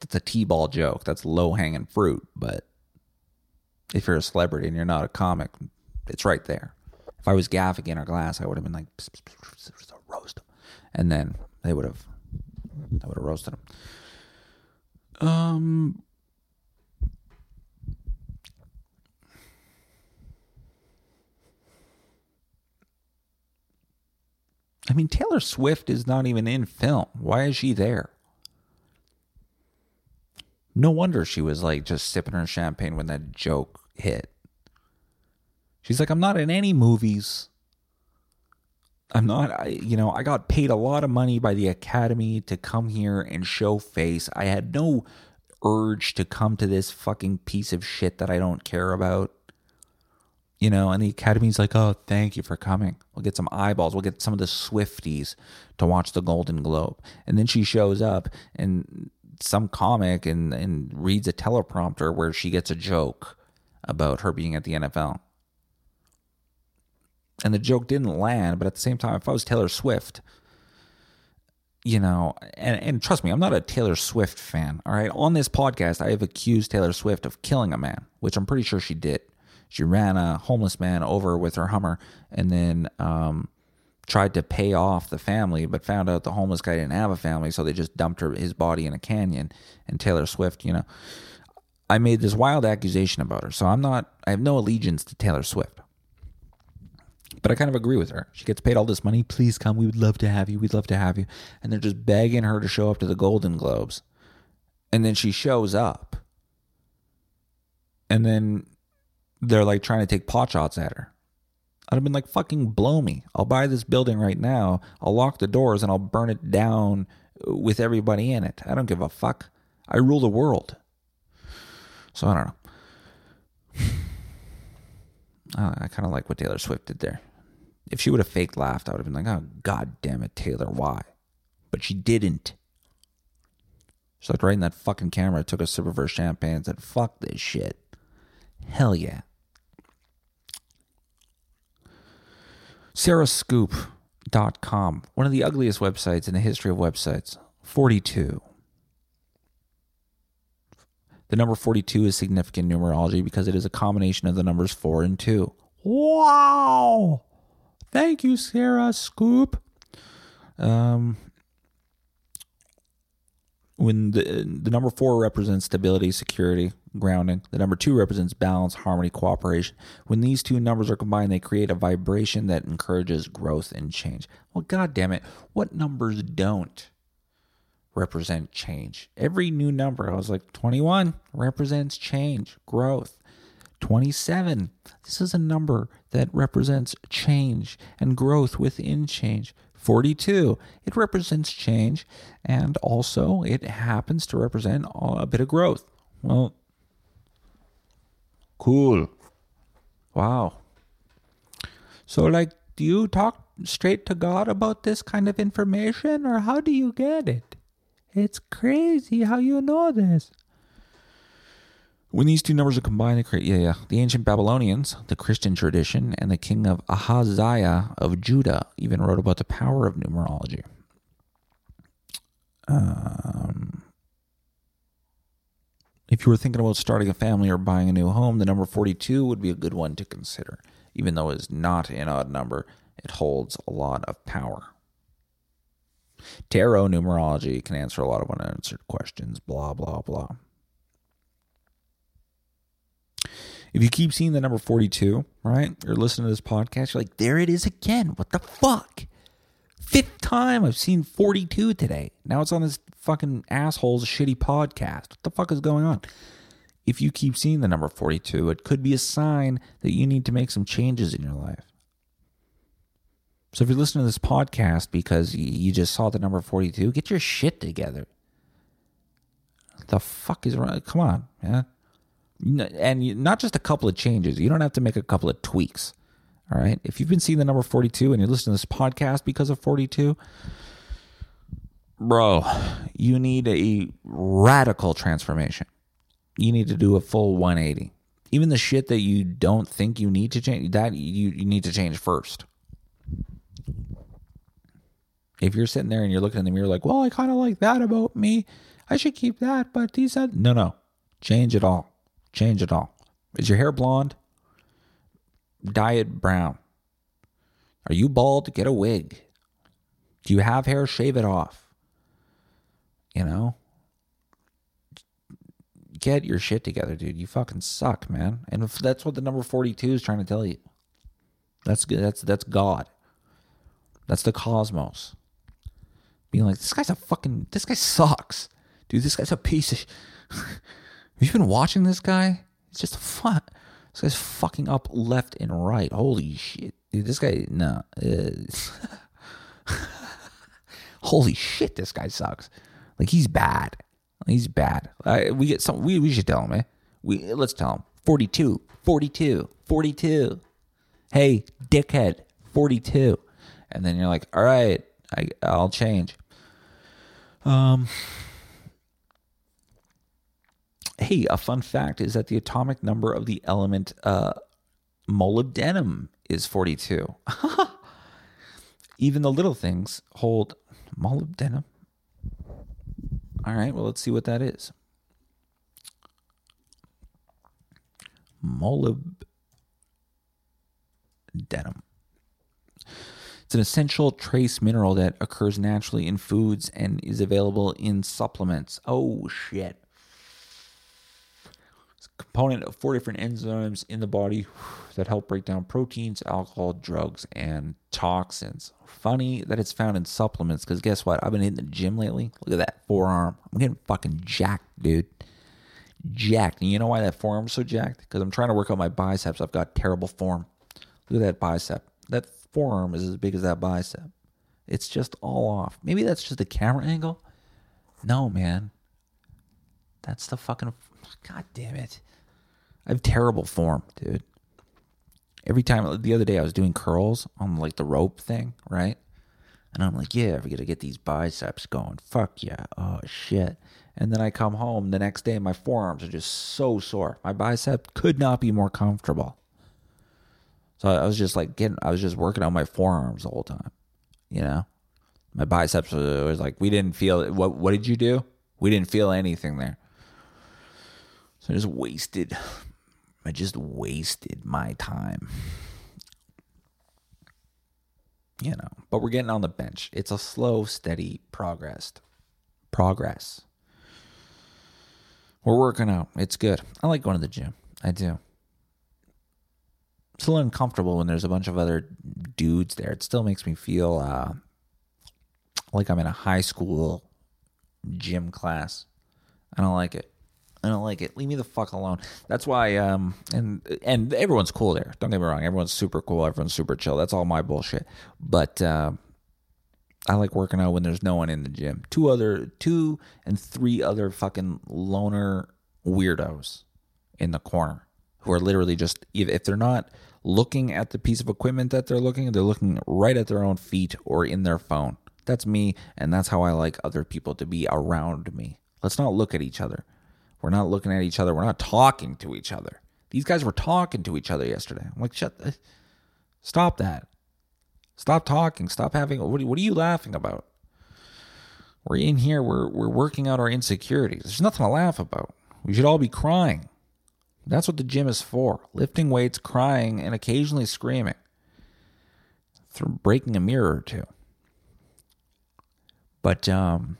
that's a t-ball joke. That's low hanging fruit. But if you're a celebrity and you're not a comic, it's right there. If I was Gaffigan or Glass, I would have been like, [laughs] roast them, and then they would have, I would have roasted them. Um. I mean, Taylor Swift is not even in film. Why is she there? No wonder she was like just sipping her champagne when that joke hit. She's like, I'm not in any movies. I'm not, I, you know, I got paid a lot of money by the Academy to come here and show face. I had no urge to come to this fucking piece of shit that I don't care about. You know, and the Academy's like, oh, thank you for coming. We'll get some eyeballs. We'll get some of the Swifties to watch the Golden Globe. And then she shows up and some comic and, and reads a teleprompter where she gets a joke about her being at the NFL. And the joke didn't land, but at the same time, if I was Taylor Swift, you know, and, and trust me, I'm not a Taylor Swift fan. All right. On this podcast, I have accused Taylor Swift of killing a man, which I'm pretty sure she did. She ran a homeless man over with her Hummer and then um, tried to pay off the family, but found out the homeless guy didn't have a family, so they just dumped her his body in a canyon. And Taylor Swift, you know, I made this wild accusation about her, so I'm not. I have no allegiance to Taylor Swift. But I kind of agree with her. She gets paid all this money. Please come. We would love to have you. We'd love to have you. And they're just begging her to show up to the Golden Globes. And then she shows up. And then they're like trying to take pot shots at her. I'd have been like, fucking blow me. I'll buy this building right now. I'll lock the doors and I'll burn it down with everybody in it. I don't give a fuck. I rule the world. So I don't know. [laughs] I, I kind of like what Taylor Swift did there. If she would have fake laughed, I would have been like, oh, god damn it, Taylor, why? But she didn't. She looked right in that fucking camera, took a sip of her champagne, and said, fuck this shit. Hell yeah. SarahScoop.com, one of the ugliest websites in the history of websites. 42. The number 42 is significant numerology because it is a combination of the numbers 4 and 2. Wow. Thank you, Sarah Scoop. Um, when the the number four represents stability, security, grounding. The number two represents balance, harmony, cooperation. When these two numbers are combined, they create a vibration that encourages growth and change. Well, god damn it, what numbers don't represent change? Every new number, I was like, 21 represents change, growth. 27. This is a number that represents change and growth within change. 42. It represents change and also it happens to represent a bit of growth. Well, cool. Wow. So, like, do you talk straight to God about this kind of information or how do you get it? It's crazy how you know this. When these two numbers are combined, they create, yeah, yeah. The ancient Babylonians, the Christian tradition, and the king of Ahaziah of Judah even wrote about the power of numerology. Um, if you were thinking about starting a family or buying a new home, the number 42 would be a good one to consider. Even though it's not an odd number, it holds a lot of power. Tarot numerology can answer a lot of unanswered questions, blah, blah, blah. If you keep seeing the number 42, right? You're listening to this podcast, you're like, there it is again. What the fuck? Fifth time I've seen 42 today. Now it's on this fucking asshole's shitty podcast. What the fuck is going on? If you keep seeing the number 42, it could be a sign that you need to make some changes in your life. So if you're listening to this podcast because you just saw the number 42, get your shit together. The fuck is wrong? Come on, man and not just a couple of changes. You don't have to make a couple of tweaks. All right. If you've been seeing the number 42 and you're listening to this podcast because of 42, bro, you need a radical transformation. You need to do a full 180. Even the shit that you don't think you need to change, that you, you need to change first. If you're sitting there and you're looking in the mirror like, well, I kind of like that about me. I should keep that, but these, are... no, no, change it all. Change it all. Is your hair blonde? Dye it brown. Are you bald? Get a wig. Do you have hair? Shave it off. You know? Get your shit together, dude. You fucking suck, man. And if that's what the number 42 is trying to tell you. That's good. That's that's God. That's the cosmos. Being like, this guy's a fucking this guy sucks. Dude, this guy's a piece of [laughs] Have you been watching this guy? It's just fun. This guy's fucking up left and right. Holy shit. Dude, this guy no. Uh, [laughs] holy shit, this guy sucks. Like he's bad. He's bad. We get some. We we should tell him, eh? We let's tell him. 42, 42, 42. Hey, dickhead, 42. And then you're like, all right, I I'll change. Um. Hey, a fun fact is that the atomic number of the element uh, molybdenum is 42. [laughs] Even the little things hold molybdenum. All right, well, let's see what that is. Molybdenum. An essential trace mineral that occurs naturally in foods and is available in supplements. Oh, shit. It's a component of four different enzymes in the body that help break down proteins, alcohol, drugs, and toxins. Funny that it's found in supplements because guess what? I've been hitting the gym lately. Look at that forearm. I'm getting fucking jacked, dude. Jacked. And you know why that forearm's so jacked? Because I'm trying to work out my biceps. I've got terrible form. Look at that bicep. That forearm is as big as that bicep. It's just all off. Maybe that's just a camera angle. No, man. That's the fucking. God damn it. I have terrible form, dude. Every time, the other day, I was doing curls on like the rope thing, right? And I'm like, yeah, we got to get these biceps going. Fuck yeah. Oh, shit. And then I come home the next day, my forearms are just so sore. My bicep could not be more comfortable. So I was just like getting, I was just working on my forearms the whole time, you know? My biceps was like, we didn't feel it. What, what did you do? We didn't feel anything there. So I just wasted, I just wasted my time. You know, but we're getting on the bench. It's a slow, steady progress. Progress. We're working out. It's good. I like going to the gym. I do. Little uncomfortable when there's a bunch of other dudes there. It still makes me feel uh, like I'm in a high school gym class. I don't like it. I don't like it. Leave me the fuck alone. That's why um and and everyone's cool there. Don't get me wrong. Everyone's super cool. Everyone's super chill. That's all my bullshit. But uh, I like working out when there's no one in the gym. Two other two and three other fucking loner weirdos in the corner who are literally just if they're not looking at the piece of equipment that they're looking, they're looking right at their own feet or in their phone. That's me, and that's how I like other people to be around me. Let's not look at each other. We're not looking at each other. We're not talking to each other. These guys were talking to each other yesterday. I'm like, shut. The, stop that. Stop talking. Stop having. What, what are you laughing about? We're in here. We're we're working out our insecurities. There's nothing to laugh about. We should all be crying. That's what the gym is for. Lifting weights, crying, and occasionally screaming. Through breaking a mirror or two. But um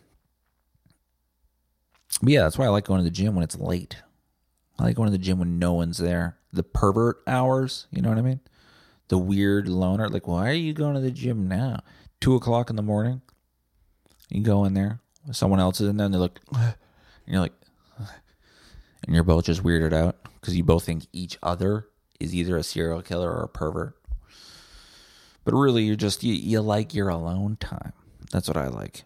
but yeah, that's why I like going to the gym when it's late. I like going to the gym when no one's there. The pervert hours, you know what I mean? The weird loner, like, why are you going to the gym now? Two o'clock in the morning. You go in there, someone else is in there, and they look, [sighs] and you're like, and you're both just weirded out because you both think each other is either a serial killer or a pervert. But really, you're just you, you like your alone time. That's what I like.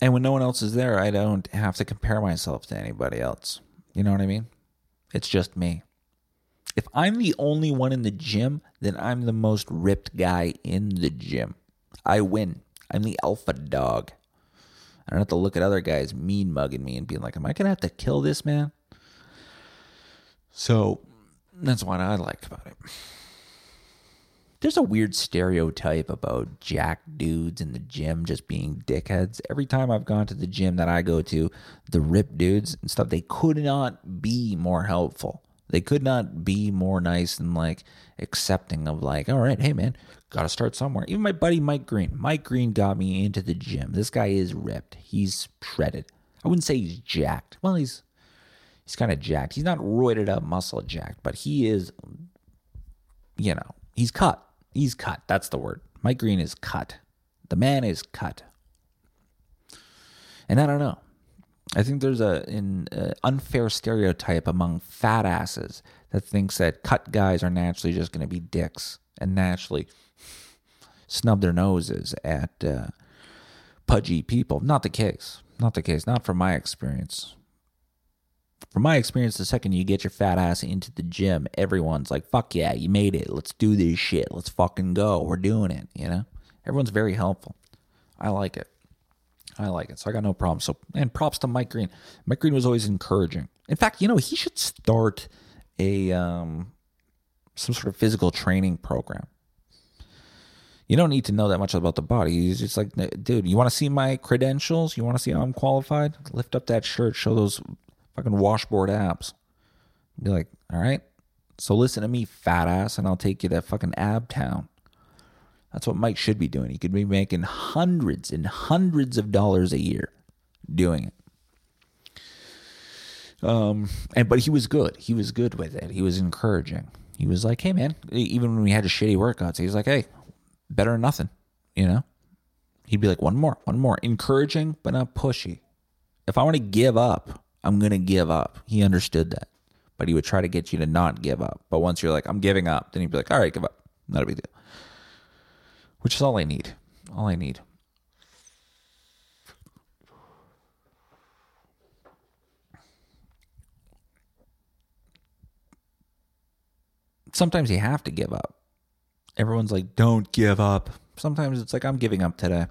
And when no one else is there, I don't have to compare myself to anybody else. You know what I mean? It's just me. If I'm the only one in the gym, then I'm the most ripped guy in the gym. I win. I'm the alpha dog. I don't have to look at other guys mean mugging me and being like, am I going to have to kill this man? So that's what I like about it. There's a weird stereotype about jack dudes in the gym just being dickheads. Every time I've gone to the gym that I go to, the rip dudes and stuff, they could not be more helpful. They could not be more nice and like accepting of like, all right, hey man, gotta start somewhere. Even my buddy Mike Green. Mike Green got me into the gym. This guy is ripped. He's shredded. I wouldn't say he's jacked. Well, he's he's kind of jacked. He's not roided up muscle jacked, but he is you know, he's cut. He's cut. That's the word. Mike Green is cut. The man is cut. And I don't know. I think there's a an unfair stereotype among fat asses that thinks that cut guys are naturally just going to be dicks and naturally snub their noses at uh, pudgy people. Not the case. Not the case. Not from my experience. From my experience, the second you get your fat ass into the gym, everyone's like, fuck yeah, you made it. Let's do this shit. Let's fucking go. We're doing it, you know? Everyone's very helpful. I like it. I like it. So I got no problem. So, and props to Mike Green. Mike Green was always encouraging. In fact, you know, he should start a um, some sort of physical training program. You don't need to know that much about the body. He's just like, dude, you want to see my credentials? You want to see how I'm qualified? Lift up that shirt, show those fucking washboard abs. Be like, all right, so listen to me, fat ass, and I'll take you to fucking ab town. That's what Mike should be doing. He could be making hundreds and hundreds of dollars a year doing it. Um, and but he was good. He was good with it. He was encouraging. He was like, "Hey, man." Even when we had a shitty workouts, he was like, "Hey, better than nothing," you know. He'd be like, "One more, one more," encouraging but not pushy. If I want to give up, I'm gonna give up. He understood that, but he would try to get you to not give up. But once you're like, "I'm giving up," then he'd be like, "All right, give up. Not a big deal." Which is all I need. All I need. sometimes you have to give up. Everyone's like, don't give up. Sometimes it's like, I'm giving up today.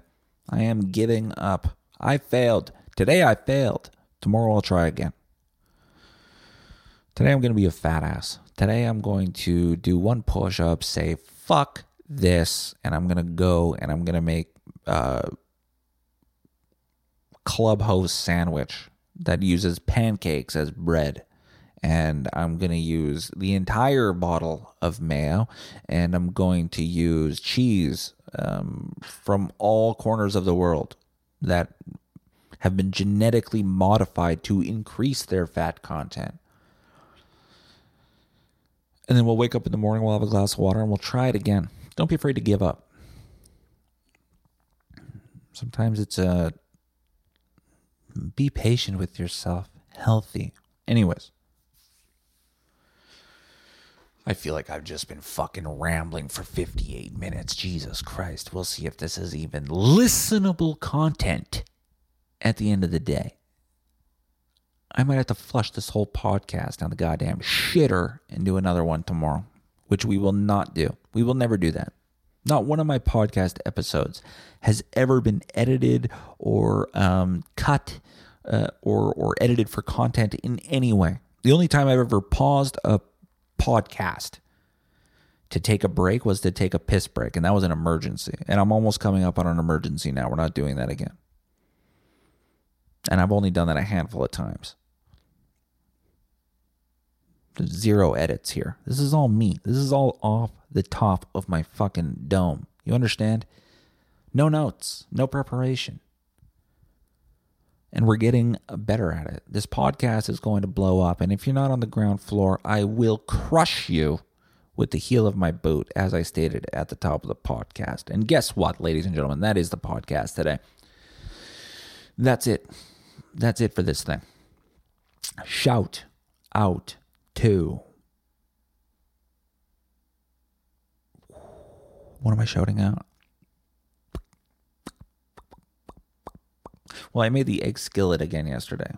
I am giving up. I failed. Today I failed. Tomorrow I'll try again. Today I'm going to be a fat ass. Today I'm going to do one push up, say, fuck this, and I'm going to go and I'm going to make a clubhouse sandwich that uses pancakes as bread and I'm going to use the entire bottle of mayo, and I'm going to use cheese um, from all corners of the world that have been genetically modified to increase their fat content. And then we'll wake up in the morning, we'll have a glass of water, and we'll try it again. Don't be afraid to give up. Sometimes it's a uh, be patient with yourself, healthy. Anyways. I feel like I've just been fucking rambling for 58 minutes. Jesus Christ. We'll see if this is even listenable content at the end of the day. I might have to flush this whole podcast down the goddamn shitter and do another one tomorrow, which we will not do. We will never do that. Not one of my podcast episodes has ever been edited or um, cut uh, or or edited for content in any way. The only time I've ever paused a podcast to take a break was to take a piss break, and that was an emergency. And I'm almost coming up on an emergency now. We're not doing that again. And I've only done that a handful of times. Zero edits here. This is all me. This is all off the top of my fucking dome. You understand? No notes, no preparation and we're getting better at it. This podcast is going to blow up. And if you're not on the ground floor, I will crush you with the heel of my boot, as I stated at the top of the podcast. And guess what, ladies and gentlemen? That is the podcast today. That's it. That's it for this thing. Shout out to. What am I shouting out? Well, I made the egg skillet again yesterday.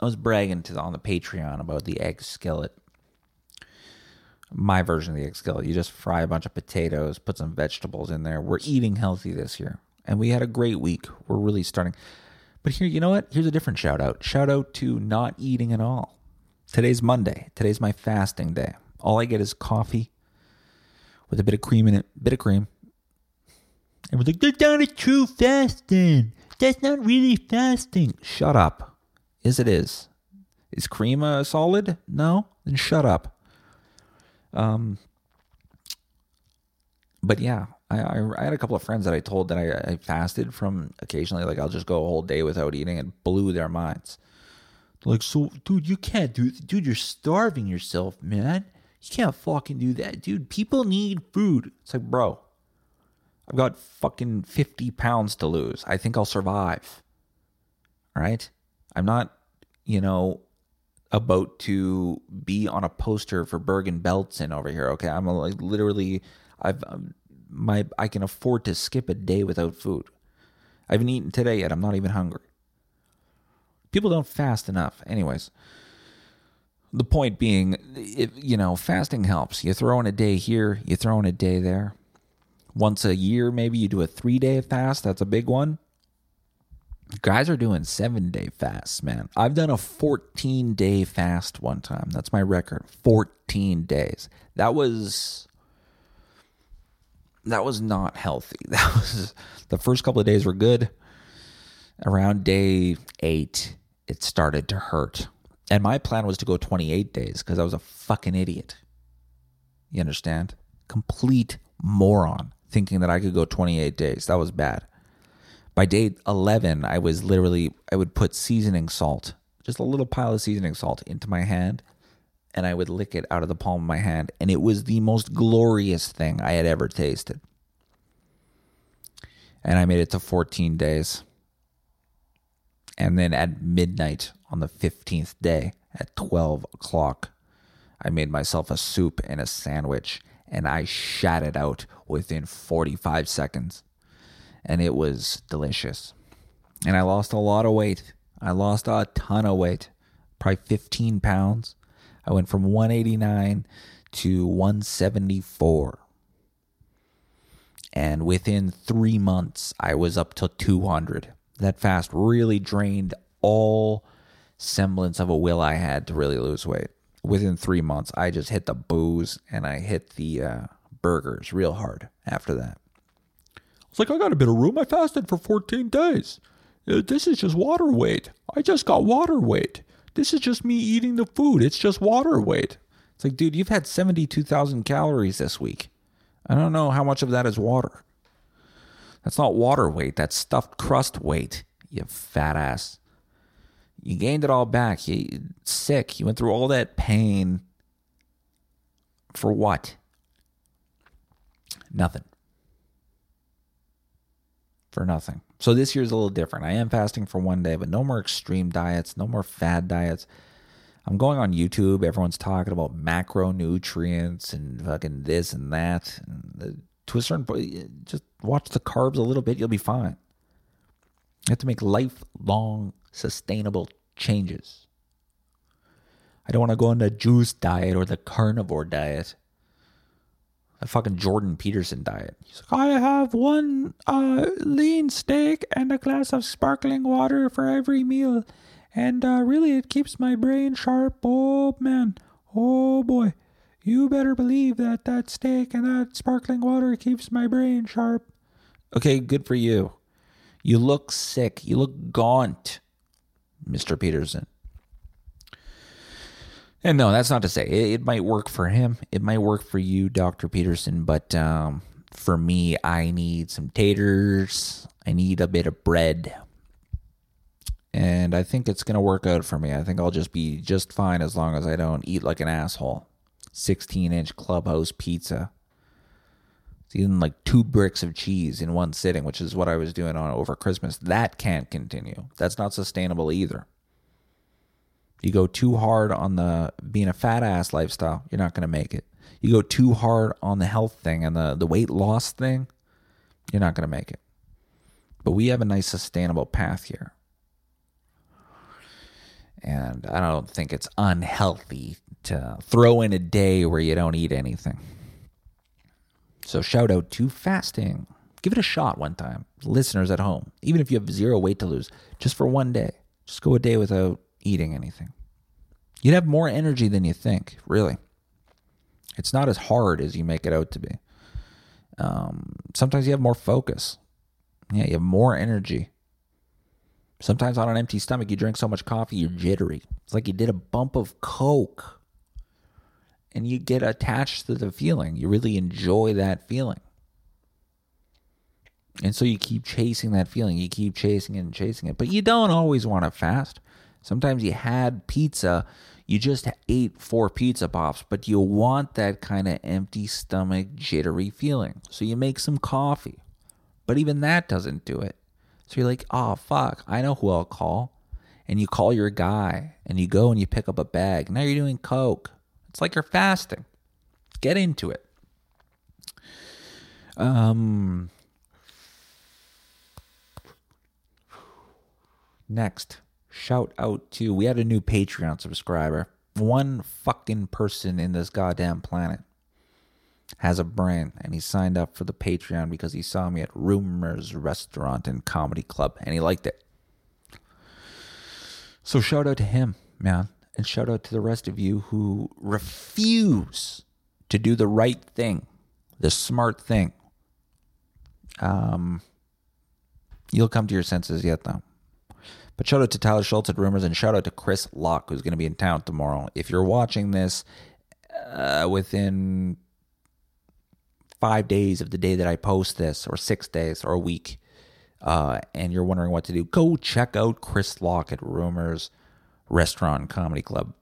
I was bragging to on the Patreon about the egg skillet. My version of the egg skillet. You just fry a bunch of potatoes, put some vegetables in there. We're eating healthy this year. And we had a great week. We're really starting. But here, you know what? Here's a different shout out. Shout out to not eating at all. Today's Monday. Today's my fasting day. All I get is coffee with a bit of cream in it, bit of cream. And we're like, that's not a true fasting. That's not really fasting. Shut up. Yes, it is. Is cream a solid? No? Then shut up. Um, but yeah, I, I, I had a couple of friends that I told that I, I fasted from occasionally. Like I'll just go a whole day without eating and blew their minds. Like, so, dude, you can't do, dude, you're starving yourself, man. You can't fucking do that, dude. People need food. It's like, bro, I've got fucking 50 pounds to lose. I think I'll survive. All right. I'm not, you know, about to be on a poster for Bergen Belsen over here. Okay. I'm like literally, I've, um, my, I can afford to skip a day without food. I haven't eaten today yet. I'm not even hungry. People don't fast enough. Anyways, the point being, you know, fasting helps. You throw in a day here, you throw in a day there. Once a year, maybe you do a three day fast. That's a big one. Guys are doing seven day fasts, man. I've done a 14 day fast one time. That's my record. 14 days. That was that was not healthy. [laughs] That was the first couple of days were good. Around day 8, it started to hurt. And my plan was to go 28 days because I was a fucking idiot. You understand? Complete moron thinking that I could go 28 days. That was bad. By day 11, I was literally, I would put seasoning salt, just a little pile of seasoning salt into my hand, and I would lick it out of the palm of my hand. And it was the most glorious thing I had ever tasted. And I made it to 14 days. And then at midnight on the 15th day at 12 o'clock, I made myself a soup and a sandwich and I shat it out within 45 seconds. And it was delicious. And I lost a lot of weight. I lost a ton of weight, probably 15 pounds. I went from 189 to 174. And within three months, I was up to 200. That fast really drained all semblance of a will I had to really lose weight. Within three months, I just hit the booze and I hit the uh, burgers real hard after that. I was like, I got a bit of room. I fasted for 14 days. Uh, This is just water weight. I just got water weight. This is just me eating the food. It's just water weight. It's like, dude, you've had 72,000 calories this week. I don't know how much of that is water. That's not water weight. That's stuffed crust weight, you fat ass. You gained it all back. You sick. You went through all that pain for what? Nothing. For nothing. So this year's a little different. I am fasting for one day, but no more extreme diets, no more fad diets. I'm going on YouTube. Everyone's talking about macronutrients and fucking this and that. And the Twister a certain point, just watch the carbs a little bit. You'll be fine. You have to make lifelong, sustainable changes. I don't want to go on the juice diet or the carnivore diet. The fucking Jordan Peterson diet. He's like, I have one uh, lean steak and a glass of sparkling water for every meal. And uh, really, it keeps my brain sharp. Oh, man. Oh, boy. You better believe that that steak and that sparkling water keeps my brain sharp. Okay, good for you. You look sick. You look gaunt, Mr. Peterson. And no, that's not to say it, it might work for him. It might work for you, Dr. Peterson. But um, for me, I need some taters. I need a bit of bread. And I think it's going to work out for me. I think I'll just be just fine as long as I don't eat like an asshole. 16 inch clubhouse pizza. Eating like two bricks of cheese in one sitting, which is what I was doing on over Christmas. That can't continue. That's not sustainable either. You go too hard on the being a fat ass lifestyle, you're not going to make it. You go too hard on the health thing and the, the weight loss thing, you're not going to make it. But we have a nice sustainable path here. And I don't think it's unhealthy to throw in a day where you don't eat anything. So shout out to fasting. Give it a shot one time. Listeners at home, even if you have zero weight to lose, just for one day, just go a day without eating anything. You'd have more energy than you think, really. It's not as hard as you make it out to be. Um, sometimes you have more focus. Yeah, you have more energy. Sometimes on an empty stomach, you drink so much coffee, you're jittery. It's like you did a bump of Coke and you get attached to the feeling. You really enjoy that feeling. And so you keep chasing that feeling. You keep chasing it and chasing it. But you don't always want to fast. Sometimes you had pizza, you just ate four pizza pops, but you want that kind of empty stomach, jittery feeling. So you make some coffee. But even that doesn't do it. So you're like, oh, fuck, I know who I'll call. And you call your guy and you go and you pick up a bag. Now you're doing Coke. It's like you're fasting. Get into it. Um, next, shout out to we had a new Patreon subscriber. One fucking person in this goddamn planet has a brain and he signed up for the Patreon because he saw me at Rumors Restaurant and Comedy Club and he liked it. So shout out to him, man. And shout out to the rest of you who refuse to do the right thing, the smart thing. Um, you'll come to your senses yet, though. But shout out to Tyler Schultz at Rumors and shout out to Chris Locke, who's going to be in town tomorrow. If you're watching this uh, within five days of the day that I post this, or six days, or a week, uh, and you're wondering what to do, go check out Chris Locke at Rumors Restaurant Comedy Club.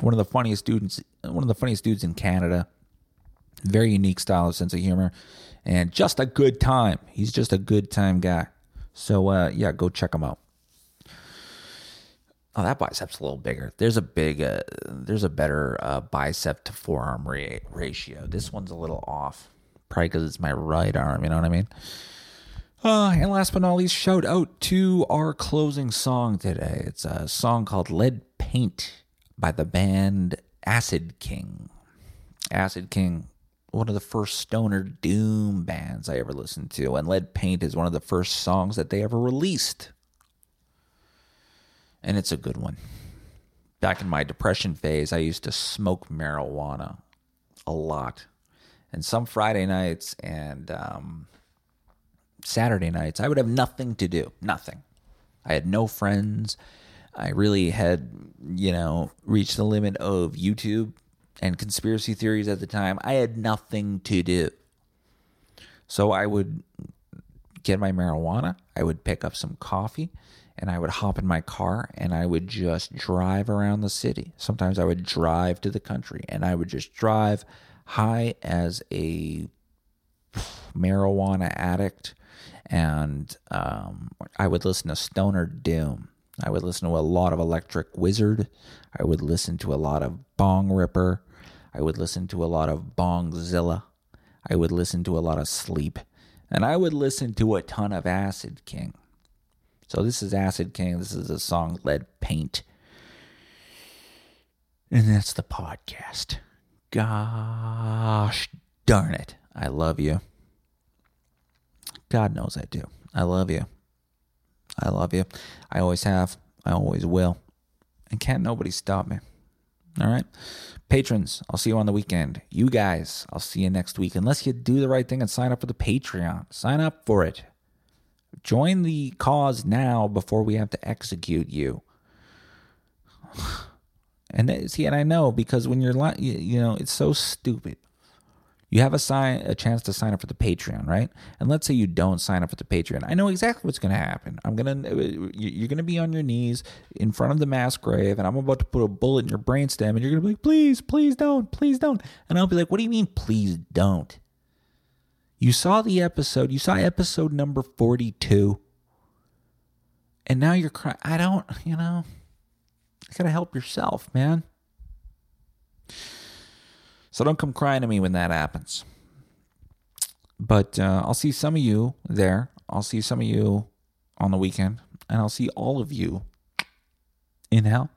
One of the funniest dudes, one of the funniest dudes in Canada. Very unique style of sense of humor, and just a good time. He's just a good time guy. So uh, yeah, go check him out. Oh, that bicep's a little bigger. There's a big, uh, there's a better uh, bicep to forearm ra- ratio. This one's a little off, probably because it's my right arm. You know what I mean? Uh, and last but not least, shout out to our closing song today. It's a song called Lead Paint by the band Acid King. Acid King, one of the first stoner doom bands I ever listened to, and Lead Paint is one of the first songs that they ever released. And it's a good one. Back in my depression phase, I used to smoke marijuana a lot. And some Friday nights and um, Saturday nights, I would have nothing to do. Nothing. I had no friends. I really had, you know, reached the limit of YouTube and conspiracy theories at the time. I had nothing to do. So I would get my marijuana, I would pick up some coffee, and I would hop in my car and I would just drive around the city. Sometimes I would drive to the country and I would just drive high as a marijuana addict and um, I would listen to Stoner Doom. I would listen to a lot of Electric Wizard. I would listen to a lot of Bongripper. I would listen to a lot of Bongzilla. I would listen to a lot of Sleep. And I would listen to a ton of Acid King. So this is Acid King. This is a song Lead Paint. And that's the podcast. Gosh darn it. I love you. God knows I do. I love you. I love you. I always have. I always will. And can't nobody stop me. All right. Patrons, I'll see you on the weekend. You guys, I'll see you next week. Unless you do the right thing and sign up for the Patreon, sign up for it. Join the cause now before we have to execute you. [sighs] And see, and I know because when you're, you know, it's so stupid. You have a sign a chance to sign up for the Patreon, right? And let's say you don't sign up for the Patreon. I know exactly what's going to happen. I'm going to uh, you're going to be on your knees in front of the mass grave and I'm about to put a bullet in your brainstem and you're going to be like, "Please, please don't. Please don't." And I'll be like, "What do you mean please don't?" You saw the episode. You saw episode number 42. And now you're crying. I don't, you know, you got to help yourself, man. So don't come crying to me when that happens. But uh, I'll see some of you there. I'll see some of you on the weekend. And I'll see all of you in hell.